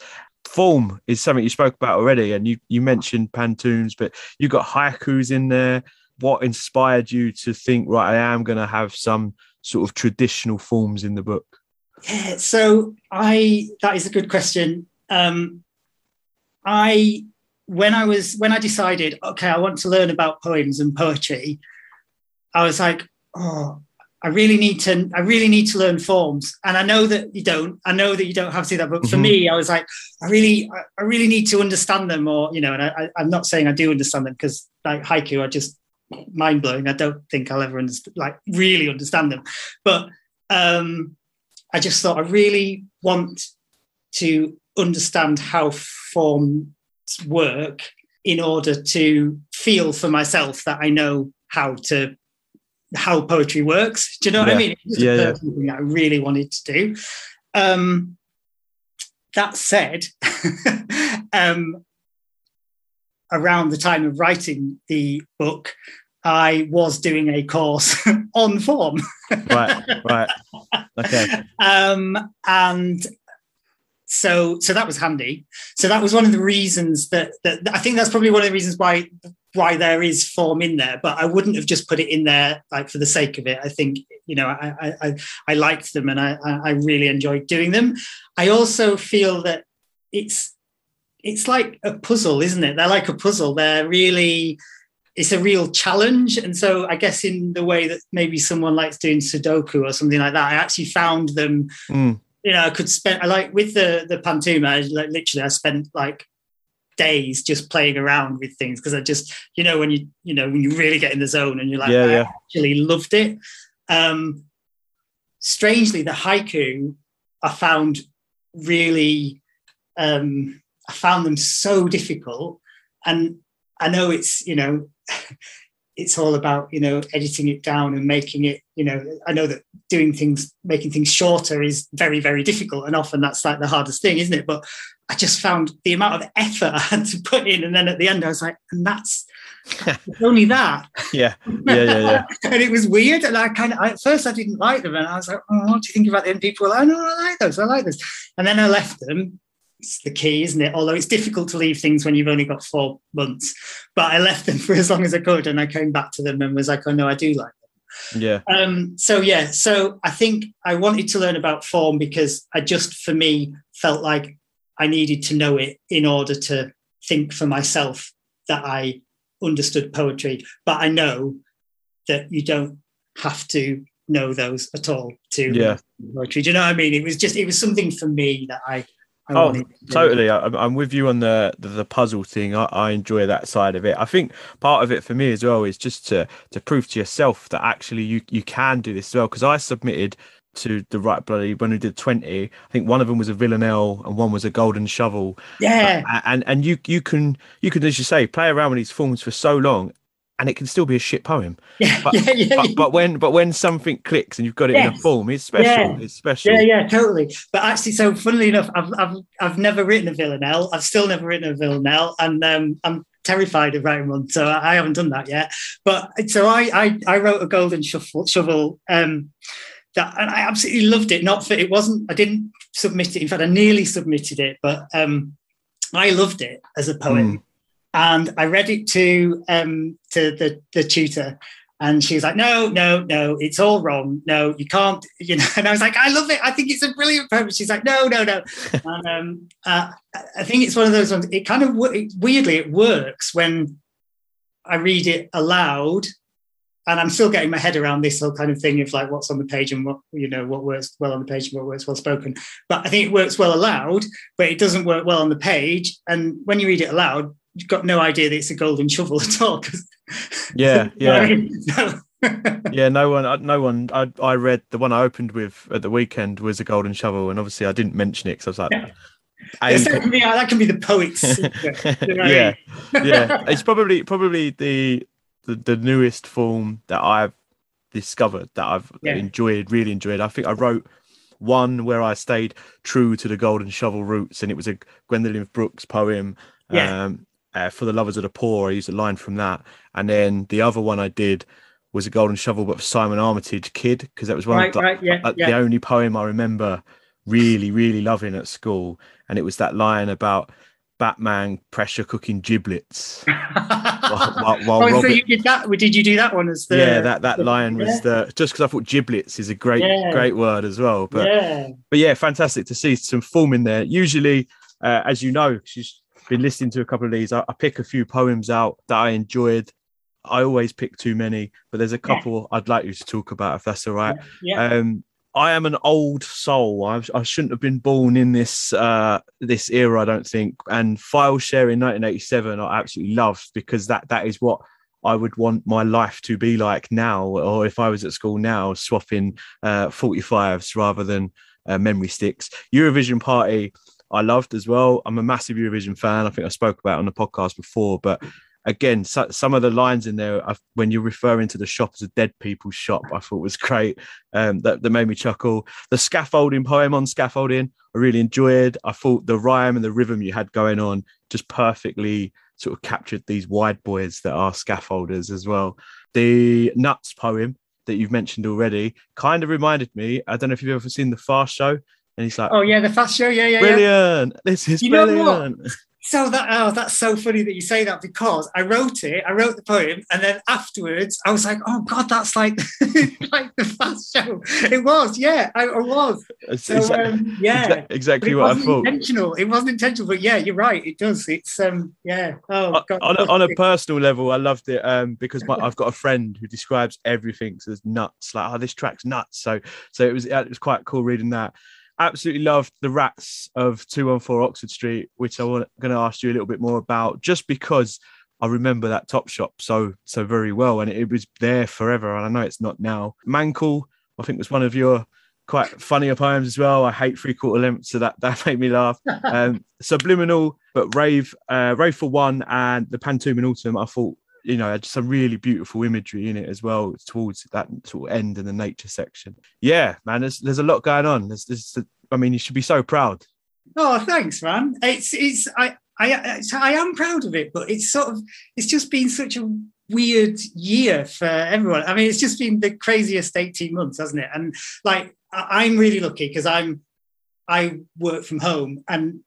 form is something you spoke about already, and you you mentioned pantoums, but you got haikus in there. What inspired you to think, right, I am going to have some sort of traditional forms in the book? Yeah, so I that is a good question. Um, I when I was when I decided, okay, I want to learn about poems and poetry, I was like, oh, I really need to I really need to learn forms. And I know that you don't. I know that you don't have to do that. But for Mhm. me, I was like, I really I really need to understand them or, you know, and I, I'm not saying I do understand them because like haiku, I just mind blowing. I don't think I'll ever understand like really understand them. But um I just thought I really want to understand how forms work in order to feel for myself that I know how to how poetry works. Do you know what Yeah. I mean? Yeah, yeah. thing I really wanted to do. Um, that said, um, around the time of writing the book, I was doing a course on form. Right, right. Okay. um, and so so that was handy. So that was one of the reasons that that I think that's probably one of the reasons why why there is form in there. But I wouldn't have just put it in there like for the sake of it. I think you know I I, I, I liked them and I I really enjoyed doing them. I also feel that it's it's like a puzzle, isn't it? They're like a puzzle. They're really it's a real challenge. And so I guess in the way that maybe someone likes doing Sudoku or something like that, I actually found them, Mm. you know, I could spend I like with the the Pantuma, I, like literally I spent like days just playing around with things because I just, you know, when you, you know, when you really get in the zone and you're like, Yeah, I yeah. actually loved it. Um strangely, the haiku I found really um I found them so difficult. And I know it's, you know, it's all about, you know, editing it down and making it, you know, I know that doing things, making things shorter is very, very difficult. And often that's like the hardest thing, isn't it? But I just found the amount of effort I had to put in. And then at the end, I was like, and that's only that. Yeah, yeah, yeah, yeah. and it was weird. And I kind of, at first, I didn't like them. And I was like, oh, what do you think about them? People were like, no, I like those. I like those. And then I left them. It's the key, isn't it? Although it's difficult to leave things when you've only got four months. But I left them for as long as I could. And I came back to them and was like, oh, no, I do like them. Yeah. um, so yeah, so I think I wanted to learn about form because I just, for me, felt like I needed to know it in order to think for myself that I understood poetry. But I know that you don't have to know those at all to Yeah. poetry. Do you know what I mean? It was just, it was something for me that I, I Oh, to. Totally, I, I'm- with you on the the, the puzzle thing. I, I enjoy that side of it. I think part of it for me as well is just to to prove to yourself that actually you you can do this as well. Because I submitted to the Write Bloody when we did 20 i think one of them was a villanelle and one was a golden shovel Yeah. A- and and you you can you can as you say play around with these forms for so long and it can still be a shit poem Yeah. but- yeah. Yeah. but, but when but when something clicks and you've got it in a form it's special Yeah. it's special Yeah, yeah, totally. But actually, so funnily enough, I've I've I've never written a villanelle. I've still never written a villanelle, and um, I'm terrified of writing one, so I haven't done that yet. But so I I, I wrote a golden shovel shovel. Um, that and I absolutely loved it. Not for it wasn't. I didn't submit it. In fact, I nearly submitted it, but um, I loved it as a poem. And I read it to um, to the the tutor, and she was like, "No, no, no, it's all wrong. No, you can't." You know, and I was like, "I love it. I think it's a brilliant poem." She's like, "No, no, no." and um, uh, I think it's one of those ones. It kind of weirdly it works when I read it aloud, and I'm still getting my head around this whole kind of thing of like what's on the page and what you know what works well on the page and what works well spoken. But I think it works well aloud, but it doesn't work well on the page. And when you read it aloud, you've got no idea that it's a golden shovel at all. yeah You know what I yeah yeah no one no one I, I read the one i opened with at the weekend was a golden shovel and obviously i didn't mention it because i was like Yeah. That, can be, that can be the poet's secret. you know what I yeah mean? yeah it's probably probably the, the the newest form that i've discovered that i've Yeah. enjoyed really enjoyed i think i wrote one where i stayed true to the golden shovel roots and it was a gwendolyn brooks poem Yeah. um uh, for the lovers of the poor i used a line from that and then the other one i did was a golden shovel but for simon armitage kid because that was one Right, of the, right, yeah, uh, yeah. the only poem i remember really really loving at school and it was that line about batman pressure cooking giblets while, while, while oh, so you did that? Did you do that one as the? yeah, that that line was yeah. the just because I thought giblets is a great Yeah. great word as well. But yeah, but yeah, fantastic to see some form in there. Usually, uh, as you know, she's been listening to a couple of these. I, I pick a few poems out that I enjoyed. I always pick too many, but there's a couple yeah. I'd like you to talk about if that's all right. Yeah. Um, I am an old soul. I, I, shouldn't have been born in this uh, this era, I don't think. And file share in 1987, I absolutely loved because that that is what I would want my life to be like now, or if I was at school now, swapping uh, 45s rather than uh, memory sticks. Eurovision Party, I loved as well. I'm a massive Eurovision fan. I think I spoke about on the podcast before, but again, so, some of the lines in there I've, when you're referring to the shop as a dead people's shop, I thought was great. Um, that, that made me chuckle. The scaffolding poem on scaffolding, I really enjoyed. I thought the rhyme and the rhythm you had going on just perfectly sort of captured these wide boys that are scaffolders as well. The nuts poem that you've mentioned already kind of reminded me. I don't know if you've ever seen the Fast Show. And he's like, "Oh yeah, the Fast Show, yeah, yeah, brilliant! Yeah. This is you brilliant." So that oh, that's so funny that you say that because I wrote it, I wrote the poem, and then afterwards I was like, oh god, that's like like the fast show. It was, yeah, I, I was. So um, yeah, exactly what I thought. Intentional. It wasn't intentional, but yeah, you're right. It does. It's um, yeah. Oh, god, on, a, on a personal level, I loved it um because my, I've got a friend who describes everything as nuts. Like, oh, this track's nuts. So so it was it was quite cool reading that absolutely loved the rats of 214 Oxford Street, which I want going to ask you a little bit more about, just because I remember that top shop so so very well, and it, was there forever. And I know it's not now. Mankle, I think was one of your quite funnier poems as well. I hate three quarter length, so that that made me laugh. Um, Subliminal, but Rave, uh, Rave for one, and the Pantomime in Autumn. I thought you know, some really beautiful imagery in it as well towards that sort of end in the nature section. Yeah, man, there's there's a lot going on. There's, there's I mean, you should be so proud. Oh, thanks, man. It's it's I I I am proud of it, but it's sort of it's just been such a weird year for everyone. I mean, it's just been the craziest 18 months, hasn't it? And like I'm really lucky because I'm I work from home and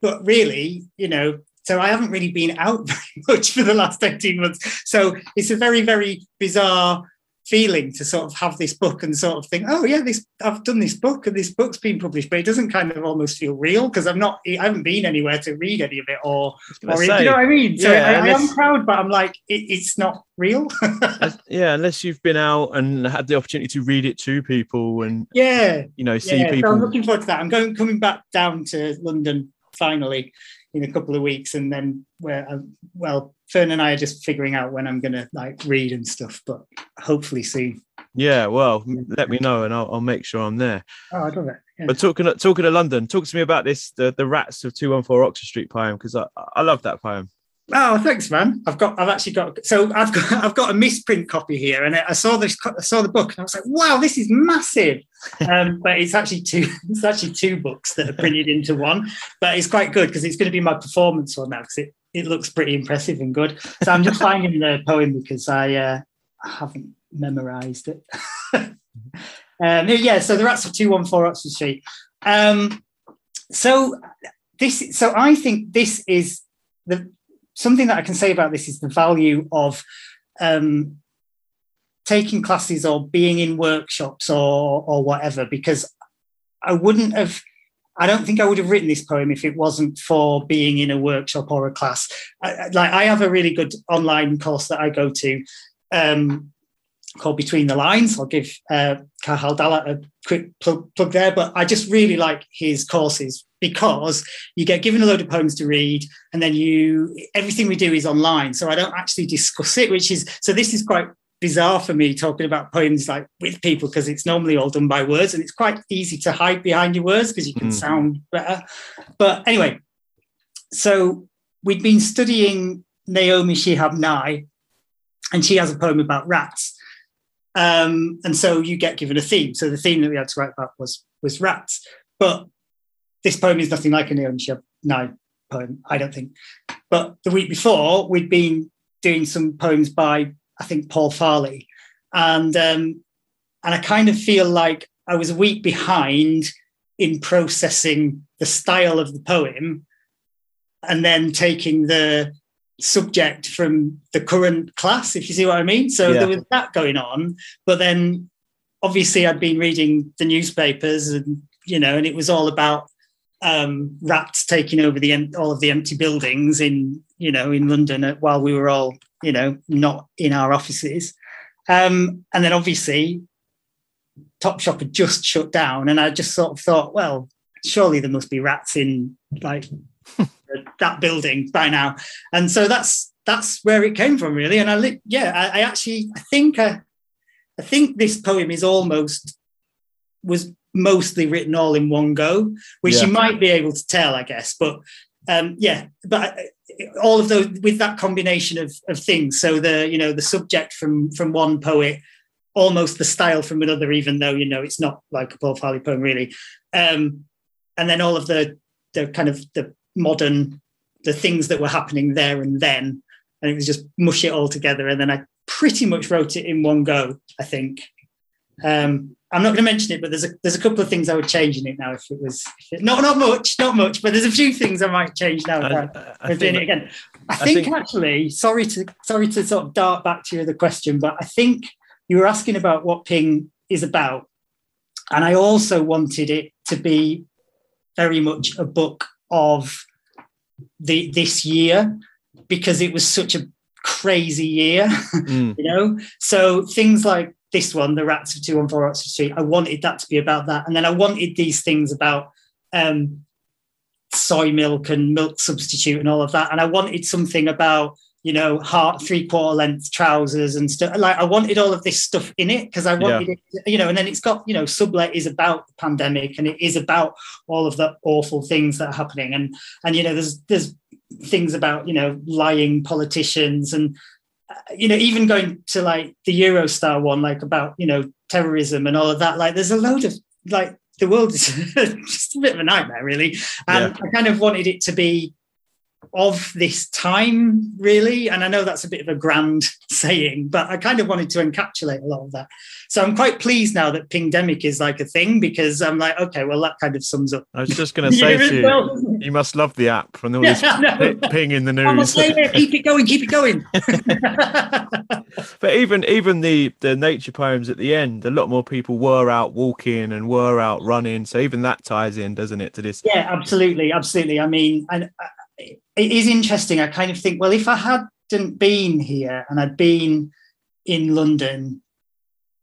but really, you know, so I haven't really been out very much for the last 18 months. So it's a very, very bizarre feeling to sort of have this book and sort of think, oh yeah, this I've done this book and this book's been published, but it doesn't kind of almost feel real because I'm not, I haven't been anywhere to read any of it or, or say, you know what I mean? So yeah, I, am proud, but I'm like, it, it's not real. yeah, unless you've been out and had the opportunity to read it to people and yeah, you know, see yeah, people. So I'm looking forward to that. I'm going coming back down to London finally in a couple of weeks, and then where uh, well, Fern and I are just figuring out when I'm going to like read and stuff, but hopefully soon. Yeah, well, let me know, and I'll, I'll make sure I'm there. Oh, I love it. Yeah. But talking talking to London, talk to me about this the the Rats of Two One Four Oxford Street poem because I I love that poem. Oh, thanks, man. I've got, I've actually got, so I've got, I've got a misprint copy here, and I saw this, I saw the book, and I was like, wow, this is massive. Um, but it's actually two, it's actually two books that are printed into one. But it's quite good because it's going to be my performance one now because it, it looks pretty impressive and good. So I'm just finding the poem because I, uh, I haven't memorized it. um, yeah, so the Rats of Two One Four Oxford Street. Um, so this, so I think this is the something that I can say about this is the value of um, taking classes or being in workshops or or whatever, because I wouldn't have. I don't think I would have written this poem if it wasn't for being in a workshop or a class. I, like I have a really good online course that I go to um, called Between the Lines. I'll give uh, Dallat a quick plug, plug there, but I just really like his courses because you get given a load of poems to read and then you everything we do is online. So i don't actually discuss it which is so this is quite bizarre for me talking about poems like with people because it's normally all done by words and it's quite easy to hide behind your words because you can mm. sound better. But anyway so we'd been studying naomi shihab nye and she has a poem about rats. Um, and so you get given a theme. So the theme that we had to write about was was rats. But this poem is nothing like a Shihab Nye poem, I don't think. But the week before, we'd been doing some poems by, I think, Paul Farley. And, um, and I kind of feel like I was a week behind in processing the style of the poem and then taking the subject from the current class, if you see what I mean. So yeah. there was that going on. But then obviously I'd been reading the newspapers and, you know, and it was all about um, rats taking over the all of the empty buildings in you know in London uh, while we were all you know not in our offices, um, and then obviously Topshop had just shut down, and I just sort of thought, well, surely there must be rats in like that building by now, and so that's that's where it came from really. And I li- yeah, I, I actually I think I, I think this poem is almost was mostly written all in one go, which Yeah. you might be able to tell, I guess. But um, yeah, but all of those with that combination of, of things. So the you know the subject from from one poet, almost the style from another, even though you know it's not like a Paul Farley poem really. Um, and then all of the the kind of the modern the things that were happening there and then, and it was just mush it all together. And then I pretty much wrote it in one go. I think. Um, I'm not going to mention it, but there's a there's a couple of things I would change in it now if it was if it, not not much, not much, but there's a few things I might change now. I- I, I doing it think, again. I I think, think- actually, sorry to sorry to sort of dart back to your other question, but I think you were asking about what Ping is about, and I also wanted it to be very much a book of the this year because it was such a crazy year mm, you know so things like this one the rats of 214 oxford street i wanted that to be about that. And then i wanted these things about um soy milk and milk substitute and all of that. And i wanted something about you know heart three quarter length trousers and stuff. Like i wanted all of this stuff in it because i wanted it to- you know and then it's got you know sublet is about the pandemic and it is about all of the awful things that are happening. And and you know there's there's things about you know lying politicians and Uh, you know even going to like the eurostar one like about you know terrorism and all of that like there's a load of like the world is just a bit of a nightmare really. And i kind of wanted it to be of this time really and i know that's a bit of a grand saying but i kind of wanted to encapsulate a lot of that so i'm quite pleased now that pingdemic is like a thing because i'm like okay well that kind of sums up I was just going to say to you, well, you must love the app from all Yeah, this ping in the news. keep it going keep it going But even even the the nature poems at the end, a lot more people were out walking and were out running. So even that ties in, doesn't it, to this? Yeah, absolutely, absolutely. I mean, and uh, it is interesting. I kind of think, well, if I hadn't been here and I'd been in London,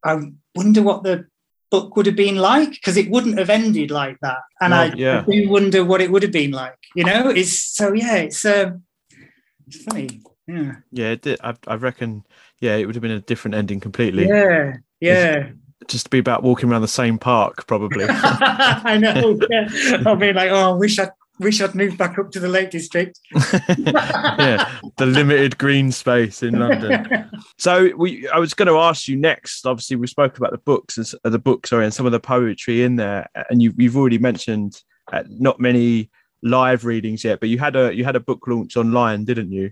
I wonder what the book would have been like because it wouldn't have ended like that. And No, I, yeah. I do wonder what it would have been like. You know, it's so yeah, it's uh, it's funny. Yeah, Yeah, it did. I, I reckon. Yeah, it would have been a different ending completely. yeah, yeah. Just to be about walking around the same park, probably. I know. Yeah. I'll be like, oh, I wish I wish I'd moved back up to the Lake District. yeah, the limited green space in London. So we, I was going to ask you next. Obviously, we spoke about the books and uh, the book, sorry, and some of the poetry in there, and you, you've already mentioned uh, not many live readings yet, but you had a you had a book launch online, didn't you?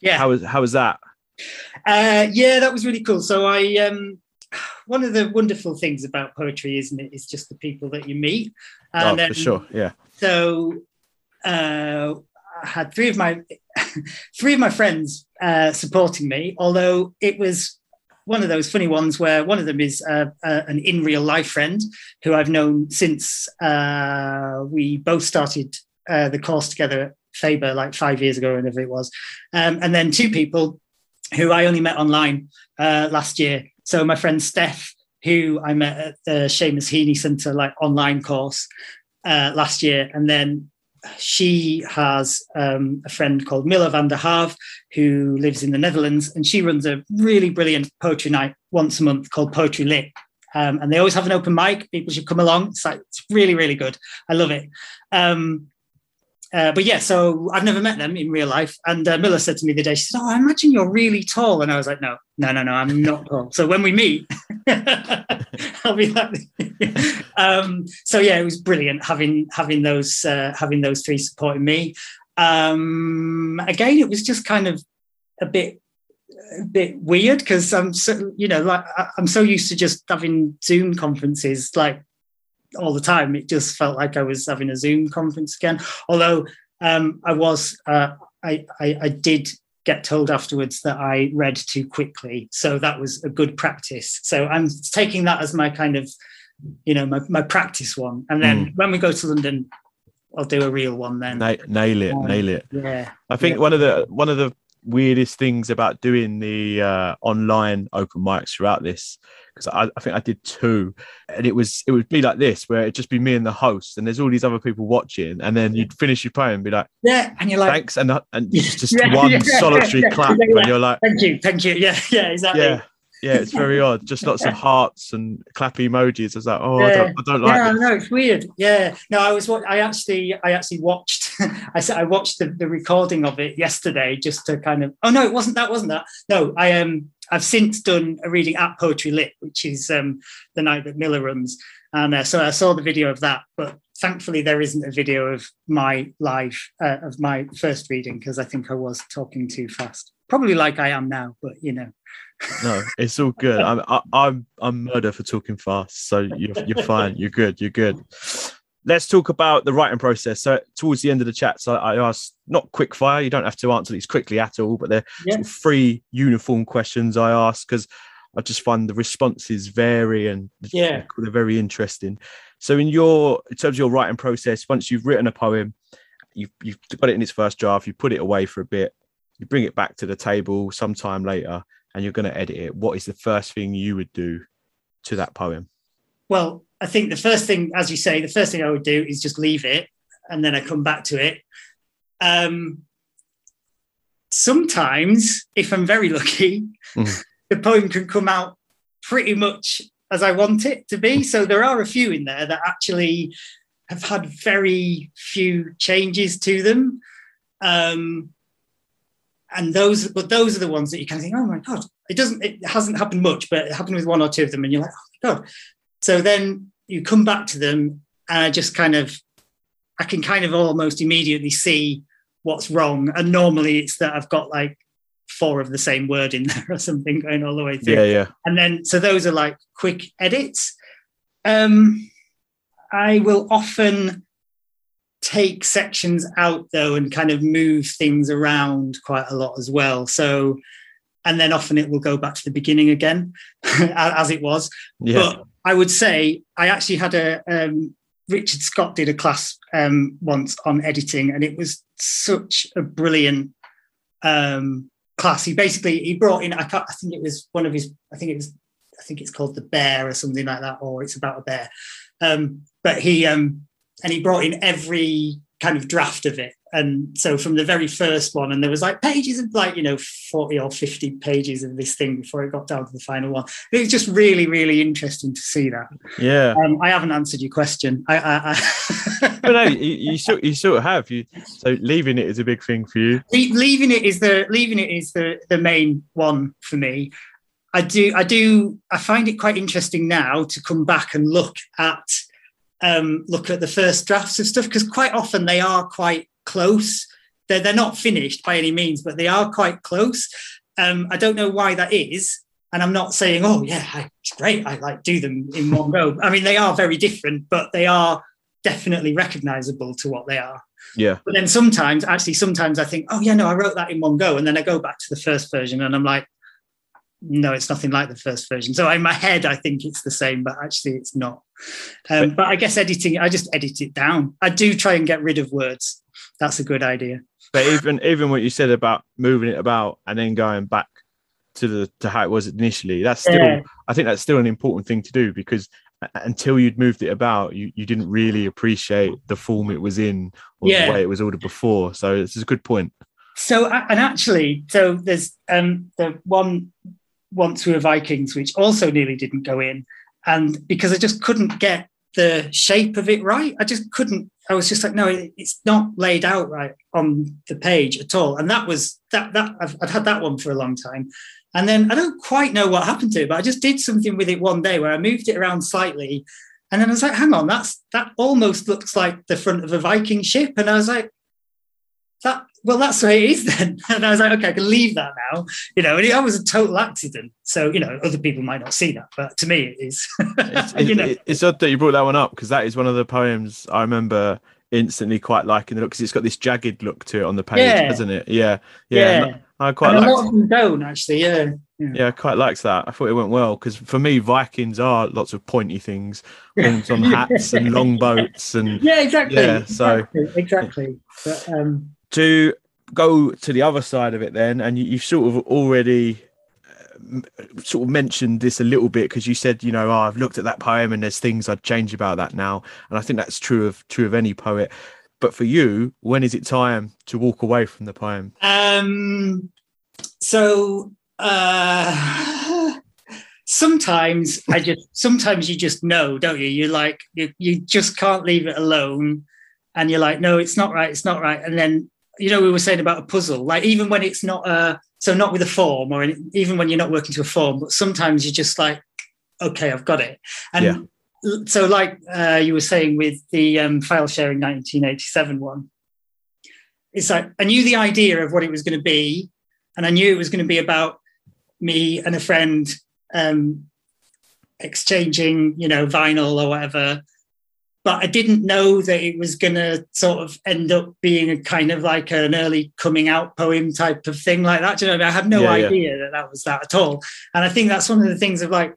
Yeah. How was how was that? Uh, yeah, that was really cool. So I, um, one of the wonderful things about poetry, isn't it, is just the people that you meet. oh, for um, sure. Yeah. So uh, I had three of my three of my friends uh, supporting me, although it was one of those funny ones where one of them is uh, uh, an in real life friend who I've known since uh, we both started uh, the course together at Faber like five years ago, whenever it was, um, and then two people who I only met online uh, last year. So my friend Steph, who I met at the Seamus Heaney Centre like online course last year, and then she has um, a friend called Milla van der Haaf who lives in the Netherlands, and she runs a really brilliant poetry night once a month called Poetry Lit. Um, and they always have an open mic. People should come along. It's like it's really, really good. I love it. Um, uh, but yeah, so I've never met them in real life. And uh, Miller said to me the day, she said, "Oh, I imagine you're really tall." And I was like, "No, no, no, no, I'm not tall." So when we meet, I'll be like, um, so yeah, it was brilliant having having those uh, having those three supporting me. Um, again, it was just kind of a bit a bit weird because I'm so you know like I'm so used to just having Zoom conferences like all the time. It just felt like I was having a Zoom conference again. Although um, I was, uh, I, I I did get told afterwards that I read too quickly, so that was a good practice. So I'm taking that as my kind of you know my, my practice one and then when we go to london I'll do a real one then. Na- nail it, Um, nail it. Yeah. I think Yeah. one of the one of the weirdest things about doing the uh, online open mics throughout this because I, I think I did two, and it was it would be like this where it'd just be me and the host, and there's all these other people watching, and then you'd finish your poem and be like, Yeah. And you're like, thanks, and and it's just Yeah, one yeah, solitary yeah, clap, and you're like, thank you, thank you. Yeah, yeah, exactly. yeah. Yeah, it's very odd. Just lots of hearts and clappy emojis. I was like, oh, I don't, I don't like yeah, this. no, it's weird. Yeah, no, I was. wa- I actually, I actually watched. I said I watched the, the recording of it yesterday just to kind of. Oh no, it wasn't that. Wasn't that? No, I um, I've since done a reading at Poetry Lit, which is um the night that Miller runs, and uh, so I saw the video of that. But thankfully, there isn't a video of my life uh, of my first reading because I think I was talking too fast. Probably like I am now, but you know. No, it's all good. I'm I, I'm I'm murder for talking fast, so you're you're fine. You're good. You're good. Let's talk about the writing process. So towards the end of the chat, so I asked not quick fire. You don't have to answer these quickly at all, but they're Yeah. sort of three uniform questions I ask because I just find the responses vary and Yeah. they're very interesting. So in your in terms of your writing process, once you've written a poem, you've you've got it in its first draft, you put it away for a bit, you bring it back to the table sometime later, and you're going to edit it. What is the first thing you would do to that poem? Well, I think the first thing, as you say, the first thing I would do is just leave it and then I come back to it. Um, sometimes, if I'm very lucky, Mhm. the poem can come out pretty much as I want it to be. So there are a few in there that actually have had very few changes to them. Um, and those, but those are the ones that you kind of think, oh my god, it doesn't, it hasn't happened much, but it happened with one or two of them, and you're like, oh my god. So then you come back to them, and I just kind of, I can kind of almost immediately see what's wrong. And normally it's that I've got like four of the same word in there or something going all the way through Yeah, yeah. and then so those are like quick edits um i will often take sections out though and kind of move things around quite a lot as well so and then often it will go back to the beginning again as it was Yeah. but I would say I actually had a um, Richard Scott did a class um, once on editing, and it was such a brilliant um, class. He basically he brought in I, can't, I think it was one of his I think it was I think it's called the Bear or something like that, or it's about a bear. Um, but he um, and he brought in every kind of draft of it. And so from the very first one, and there was like pages of like, you know, 40 or 50 pages of this thing before it got down to the final one. It was just really, really interesting to see that. Yeah. Um, I haven't answered your question. I, I, I but no, you, you sort you sort of have you. So leaving it is a big thing for you. Le- leaving it is the leaving it is the the main one for me. I do I do I find it quite interesting now to come back and look at um, look at the first drafts of stuff because quite often they are quite close. They're they're not finished by any means, but they are quite close. Um, I don't know why that is, and I'm not saying oh yeah I, it's great I like do them in one go. I mean they are very different, but they are definitely recognizable to what they are. Yeah. But then sometimes, actually, sometimes I think, oh yeah, no, I wrote that in one go, and then I go back to the first version, and I'm like, no, it's nothing like the first version. So in my head, I think it's the same, but actually, it's not. Um, but I guess editing, I just edit it down. I do try and get rid of words. That's a good idea. But even even what you said about moving it about and then going back to the to how it was initially, that's still Yeah. I think that's still an important thing to do because until you'd moved it about, you, you didn't really appreciate the form it was in or Yeah. the way it was ordered before. So this is a good point. So and actually, so there's um the one once we were Vikings, which also nearly didn't go in, and because I just couldn't get the shape of it right, I just couldn't. I was just like, no, it's not laid out right on the page at all. And that was that that I've, I'd had that one for a long time, and then I don't quite know what happened to it, but I just did something with it one day where I moved it around slightly, and then I was like, hang on, that's that almost looks like the front of a Viking ship, and I was like that well that's the way it is then and i was like okay i can leave that now you know and it was a total accident so you know other people might not see that but to me it is It's, you know it's odd that you brought that one up because that is one of the poems I remember instantly quite liking the look because it's got this jagged look to it on the page, Yeah. hasn't it? Yeah, yeah. yeah I quite and a lot of them don't actually. Yeah. Yeah, I quite liked that. I thought it went well because for me, Vikings are lots of pointy things, horns on hats and long boats, and Yeah, exactly. Yeah, so- exactly, exactly. But um, to go to the other side of it, then, and you, you've sort of already uh, sort of mentioned this a little bit because you said, you know, oh, I've looked at that poem and there's things I'd change about that now, and I think that's true of true of any poet. But for you, when is it time to walk away from the poem? um, so uh, sometimes I just sometimes you just know, don't you? You're like you you just can't leave it alone, and you're like, no, it's not right, it's not right, and then you know we were saying about a puzzle, like even when it's not a so not with a form or any, even when you're not working to a form, but sometimes you're just like, okay, I've got it, and. Yeah. So, like uh, you were saying with the um, file sharing 1987 one, it's like I knew the idea of what it was going to be, and I knew it was going to be about me and a friend um, exchanging, you know, vinyl or whatever. But I didn't know that it was going to sort of end up being a kind of like an early coming out poem type of thing like that. Do you know, I had no Yeah, yeah. idea that that was that at all. And I think that's one of the things of like,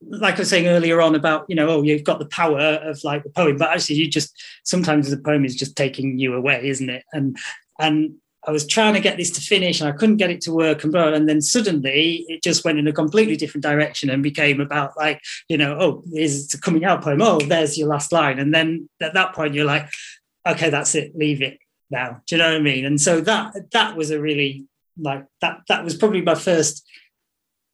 like I was saying earlier on about, you know, oh, you've got the power of like the poem, but actually you just sometimes the poem is just taking you away, isn't it? And and I was trying to get this to finish and I couldn't get it to work and blah, and then suddenly it just went in a completely different direction and became about like, you know, oh, here's a coming out poem. Oh, there's your last line. And then at that point you're like, okay, that's it, leave it now. Do you know what I mean? And so that that was a really like that that was probably my first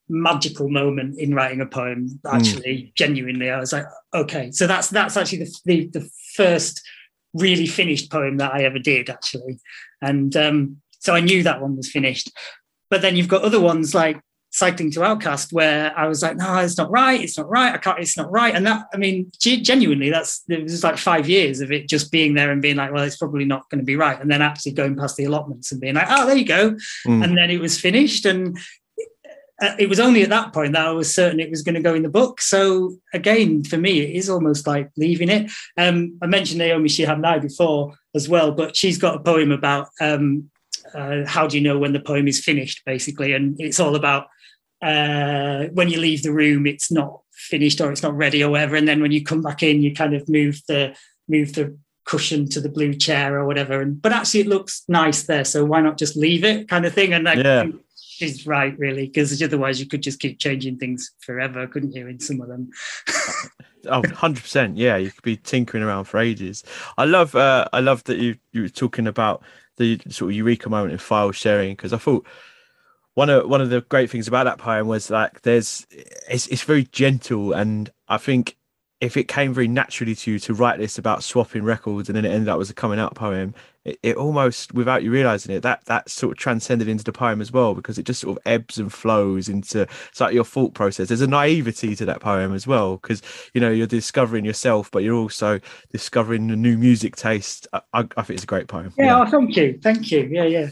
magical moment in writing a poem hmm. actually genuinely i was like okay so that's that's actually the, the the first really finished poem that i ever did actually. And um so i knew that one was finished. But then you've got other ones like cycling to OutKast where i was like no it's not right it's not right i can't it's not right. And that i mean ge- genuinely that's it was like five years of it just being there and being like well it's probably not going to be right. And then actually going past the allotments and being like oh there you go. Mm. and then it was finished and it was only at that point that I was certain it was going to go in the book. So again, for me, it is almost like leaving it. Um, I mentioned Naomi Shihab Nye before as well, but she's got a poem about um, uh, how do you know when the poem is finished, basically, and it's all about uh, when you leave the room, it's not finished or it's not ready or whatever, and then when you come back in, you kind of move the move the cushion to the blue chair or whatever. And but actually, it looks nice there, so why not just leave it, kind of thing? And like, Yeah. She's right, really, because otherwise you could just keep changing things forever, couldn't you? In some of them. Oh, 100%. Yeah, you could be tinkering around for ages. I love uh I love that you you were talking about the sort of eureka moment in file sharing because I thought one of one of the great things about that poem was like there's it's it's very gentle and I think if it came very naturally to you to write this about swapping records and then it ended up as a coming out poem, it, it almost without you realizing it, that that sort of transcended into the poem as well because it just sort of ebbs and flows into it's like your thought process. There's a naivety to that poem as well because you know you're discovering yourself, but you're also discovering a new music taste. I, I, I think it's a great poem. Yeah, oh, thank you, thank you. Yeah, yeah.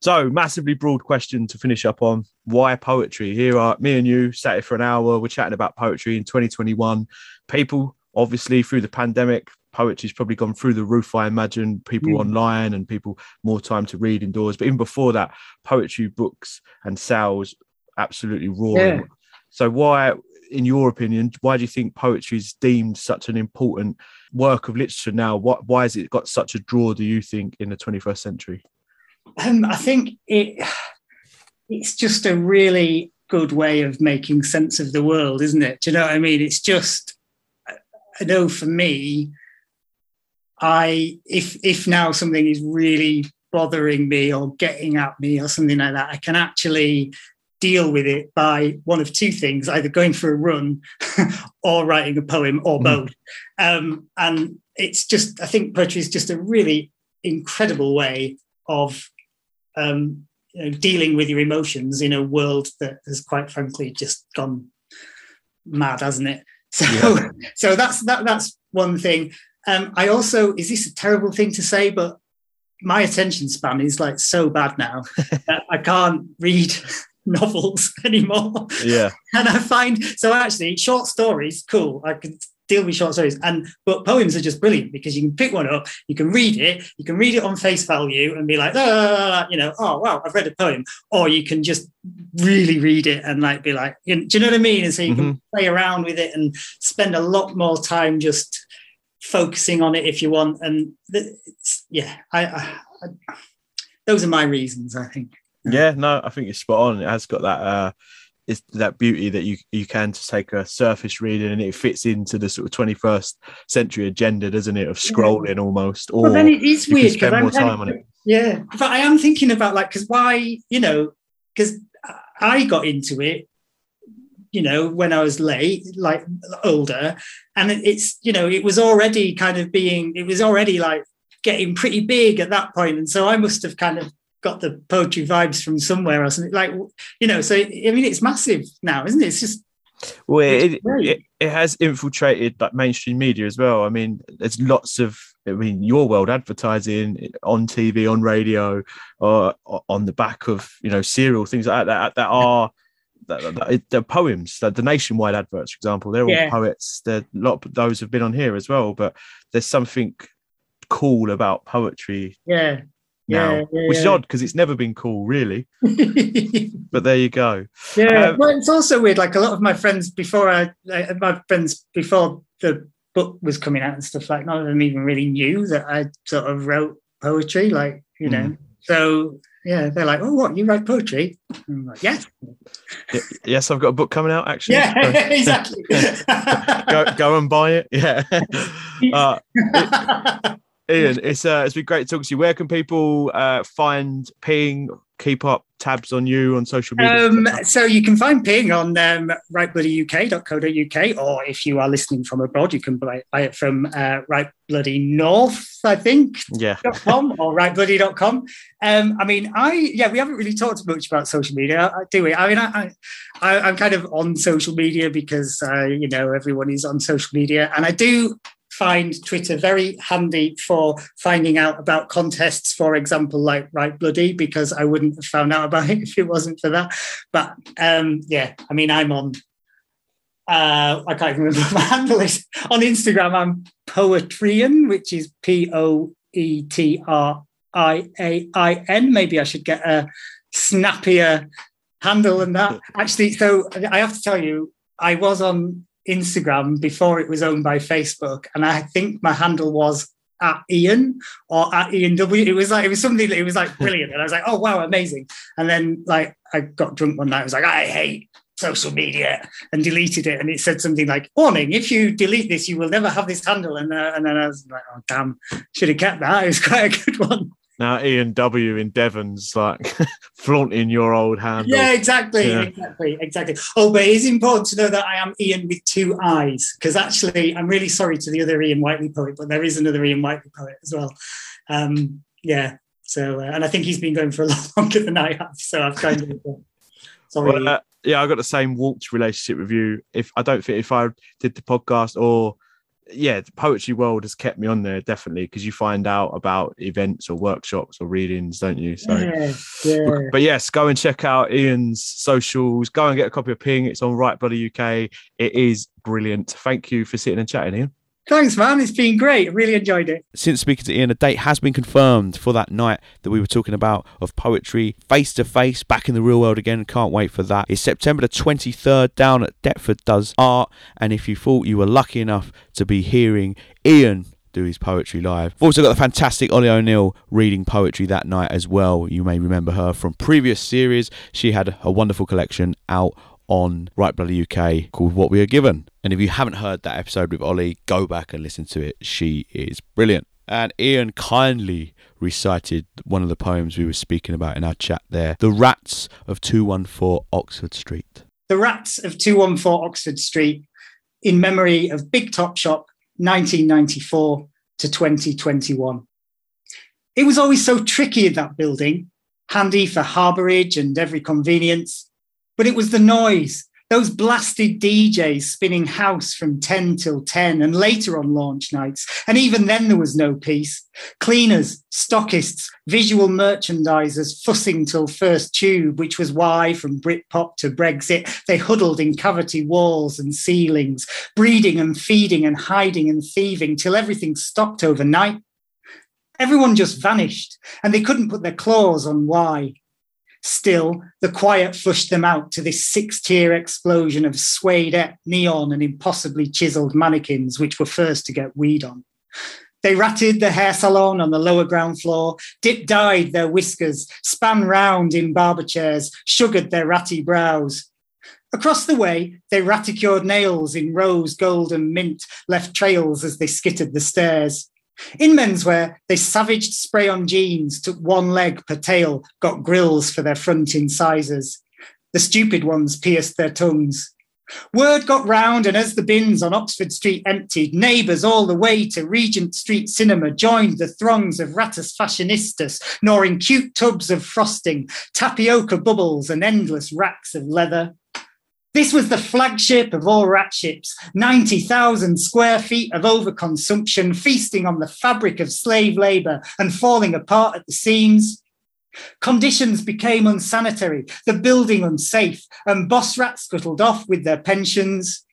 So, massively broad question to finish up on why poetry? Here are me and you sat here for an hour. We're chatting about poetry in 2021. People, obviously, through the pandemic, poetry's probably gone through the roof. I imagine people Mm. online and people more time to read indoors. But even before that, poetry books and sales absolutely roaring. Yeah. So, why, in your opinion, why do you think poetry is deemed such an important work of literature now? What, why has it got such a draw? Do you think in the 21st century? Um, I think it it's just a really good way of making sense of the world, isn't it? Do you know what I mean? It's just I know for me, I if if now something is really bothering me or getting at me or something like that, I can actually deal with it by one of two things either going for a run or writing a poem or Mm. both um, and it's just i think poetry is just a really incredible way of um, you know, dealing with your emotions in a world that has quite frankly just gone mad hasn't it so Yeah. so that's that that's one thing um, i also is this a terrible thing to say but my attention span is like so bad now that i can't read novels anymore Yeah. and I find so actually short stories cool. I can deal with short stories. And but poems are just brilliant because you can pick one up, you can read it, you can read it on face value and be like, ah, you know, oh wow, I've read a poem, or you can just really read it and like be like, do you know what I mean? And so you mm-hmm. can play around with it and spend a lot more time just focusing on it if you want. And yeah, I, I, I, those are my reasons. I think. Yeah, no, I think it's spot on. It has got that. uh is that beauty that you you can just take a surface reading and it fits into the sort of 21st century agenda, doesn't it? Of scrolling almost. Or well, then it is weird because more time on it. Yeah, but I am thinking about like because why you know because I got into it you know, when I was late, like older, and it's, you know, it was already kind of being, it was already like getting pretty big at that point, and so I must have kind of got the poetry vibes from somewhere or something. Like, you know, so I mean, it's massive now, isn't it? It's just well, it, it, it, has infiltrated like mainstream media as well. I mean, there's lots of, I mean, your world advertising on TV, on radio, or, or on the back of you know serial things like that that are the poems, the, the, nationwide adverts, for example, they're all yeah. poets. There, a lot of those have been on here as well. But there's something cool about poetry. Yeah. Now, yeah, yeah, which is odd because it's never been cool, really. but there you go. Yeah, um, well, it's also weird. Like a lot of my friends before I, my friends before the book was coming out and stuff like, none of them even really knew that I sort of wrote poetry. Like you know, mm. so yeah, they're like, "Oh, what? You write poetry?" I'm like, "Yes." yes, I've got a book coming out. Actually, yeah, exactly. go, go and buy it. Yeah. Uh, it, Ian, it's uh, it's been great talking to you. Where can people uh, find Ping, keep up tabs on you on social media? Um, so you can find Ping on um, writebloodyuk.co.uk, or if you are listening from abroad, you can buy, buy it from uh, Write Bloody North, I think. Yeah. .com or writebloody.com. Um, I mean, I yeah, we haven't really talked much about social media, do we? I mean, I, I am kind of on social media because uh, you know everyone is on social media, and I do find Twitter very handy for finding out about contests, for example, like Write Bloody, because I wouldn't have found out about it if it wasn't for that. But um, yeah, I mean, I'm on. Uh, I can't even remember my handle is on Instagram. I'm Poetrian, which is P O E T R I A I N. Maybe I should get a snappier handle than that. Actually, so I have to tell you, I was on Instagram before it was owned by Facebook, and I think my handle was at Ian or at Ian W. It was like it was something that it was like brilliant, and I was like, oh wow, amazing. And then like I got drunk one night, I was like, I hate social media, and deleted it, and it said something like, warning, if you delete this, you will never have this handle. And uh, and then I was like, oh damn, should have kept that. It was quite a good one. Now Ian W in Devon's like flaunting your old hand. Yeah, exactly, yeah. exactly, exactly. Oh, but it is important to know that I am Ian with two eyes because actually, I'm really sorry to the other Ian Whiteley poet, but there is another Ian Whiteley poet as well. Um, yeah. So, uh, and I think he's been going for a lot longer than I have. So I've kind of. Uh, sorry. Well, uh, yeah, I got the same warped relationship with you. If I don't think if I did the podcast or yeah, the poetry world has kept me on there definitely because you find out about events or workshops or readings, don't you? So, yeah, yeah. but yes, go and check out Ian's socials. Go and get a copy of Ping. It's on Write Bloody UK. It is brilliant. Thank you for sitting and chatting, Ian. Thanks, man. It's been great. Really enjoyed it. Since speaking to Ian, a date has been confirmed for that night that we were talking about of poetry face to face back in the real world again. Can't wait for that. It's September the 23rd down at Deptford Does Art. And if you thought you were lucky enough to be hearing Ian do his poetry live. We've also got the fantastic Ollie O'Neill reading poetry that night as well. You may remember her from previous series. She had a wonderful collection out on Write Bloody UK called What We Are Given. And if you haven't heard that episode with Ollie, go back and listen to it. She is brilliant. And Ian kindly recited one of the poems we were speaking about in our chat there The Rats of 214 Oxford Street. The Rats of 214 Oxford Street in memory of Big Topshop 1994 to 2021. It was always so tricky in that building, handy for harbourage and every convenience. But it was the noise, Those blasted DJs spinning house from 10 till 10 and later on launch nights. And even then there was no peace. Cleaners, stockists, visual merchandisers fussing till first tube, which was why from Britpop to Brexit, they huddled in cavity walls and ceilings, breeding and feeding and hiding and thieving till everything stopped overnight. Everyone just vanished and they couldn't put their claws on why. Still, the quiet flushed them out to this six tier explosion of suede neon and impossibly chiseled mannequins, which were first to get weed on. They ratted the hair salon on the lower ground floor, dip dyed their whiskers, span round in barber chairs, sugared their ratty brows. Across the way, they raticured nails in rose, gold, and mint, left trails as they skittered the stairs. In menswear, they savaged spray on jeans, took one leg per tail, got grills for their front incisors. The stupid ones pierced their tongues. Word got round, and as the bins on Oxford Street emptied, neighbours all the way to Regent Street Cinema joined the throngs of ratus fashionistas, gnawing cute tubs of frosting, tapioca bubbles, and endless racks of leather. This was the flagship of all rat ships 90,000 square feet of overconsumption, feasting on the fabric of slave labour and falling apart at the seams. Conditions became unsanitary, the building unsafe, and boss rats scuttled off with their pensions.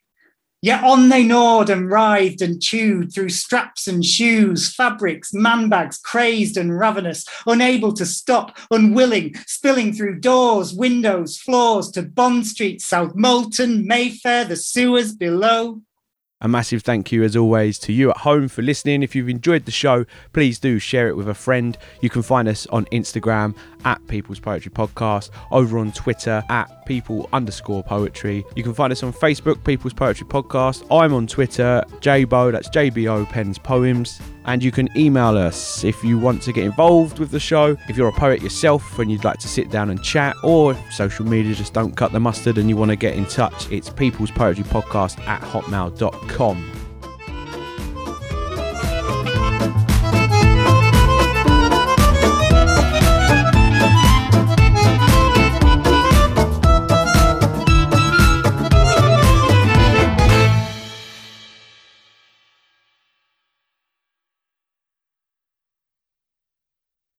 Yet on they gnawed and writhed and chewed through straps and shoes, fabrics, man bags, crazed and ravenous, unable to stop, unwilling, spilling through doors, windows, floors to Bond Street, South Molton, Mayfair, the sewers below. A massive thank you, as always, to you at home for listening. If you've enjoyed the show, please do share it with a friend. You can find us on Instagram at People's Poetry Podcast, over on Twitter at People underscore Poetry. You can find us on Facebook, People's Poetry Podcast. I'm on Twitter, JBO, that's JBO Pens Poems. And you can email us if you want to get involved with the show. If you're a poet yourself and you'd like to sit down and chat, or social media just don't cut the mustard and you want to get in touch, it's People's Poetry Podcast at hotmail.com.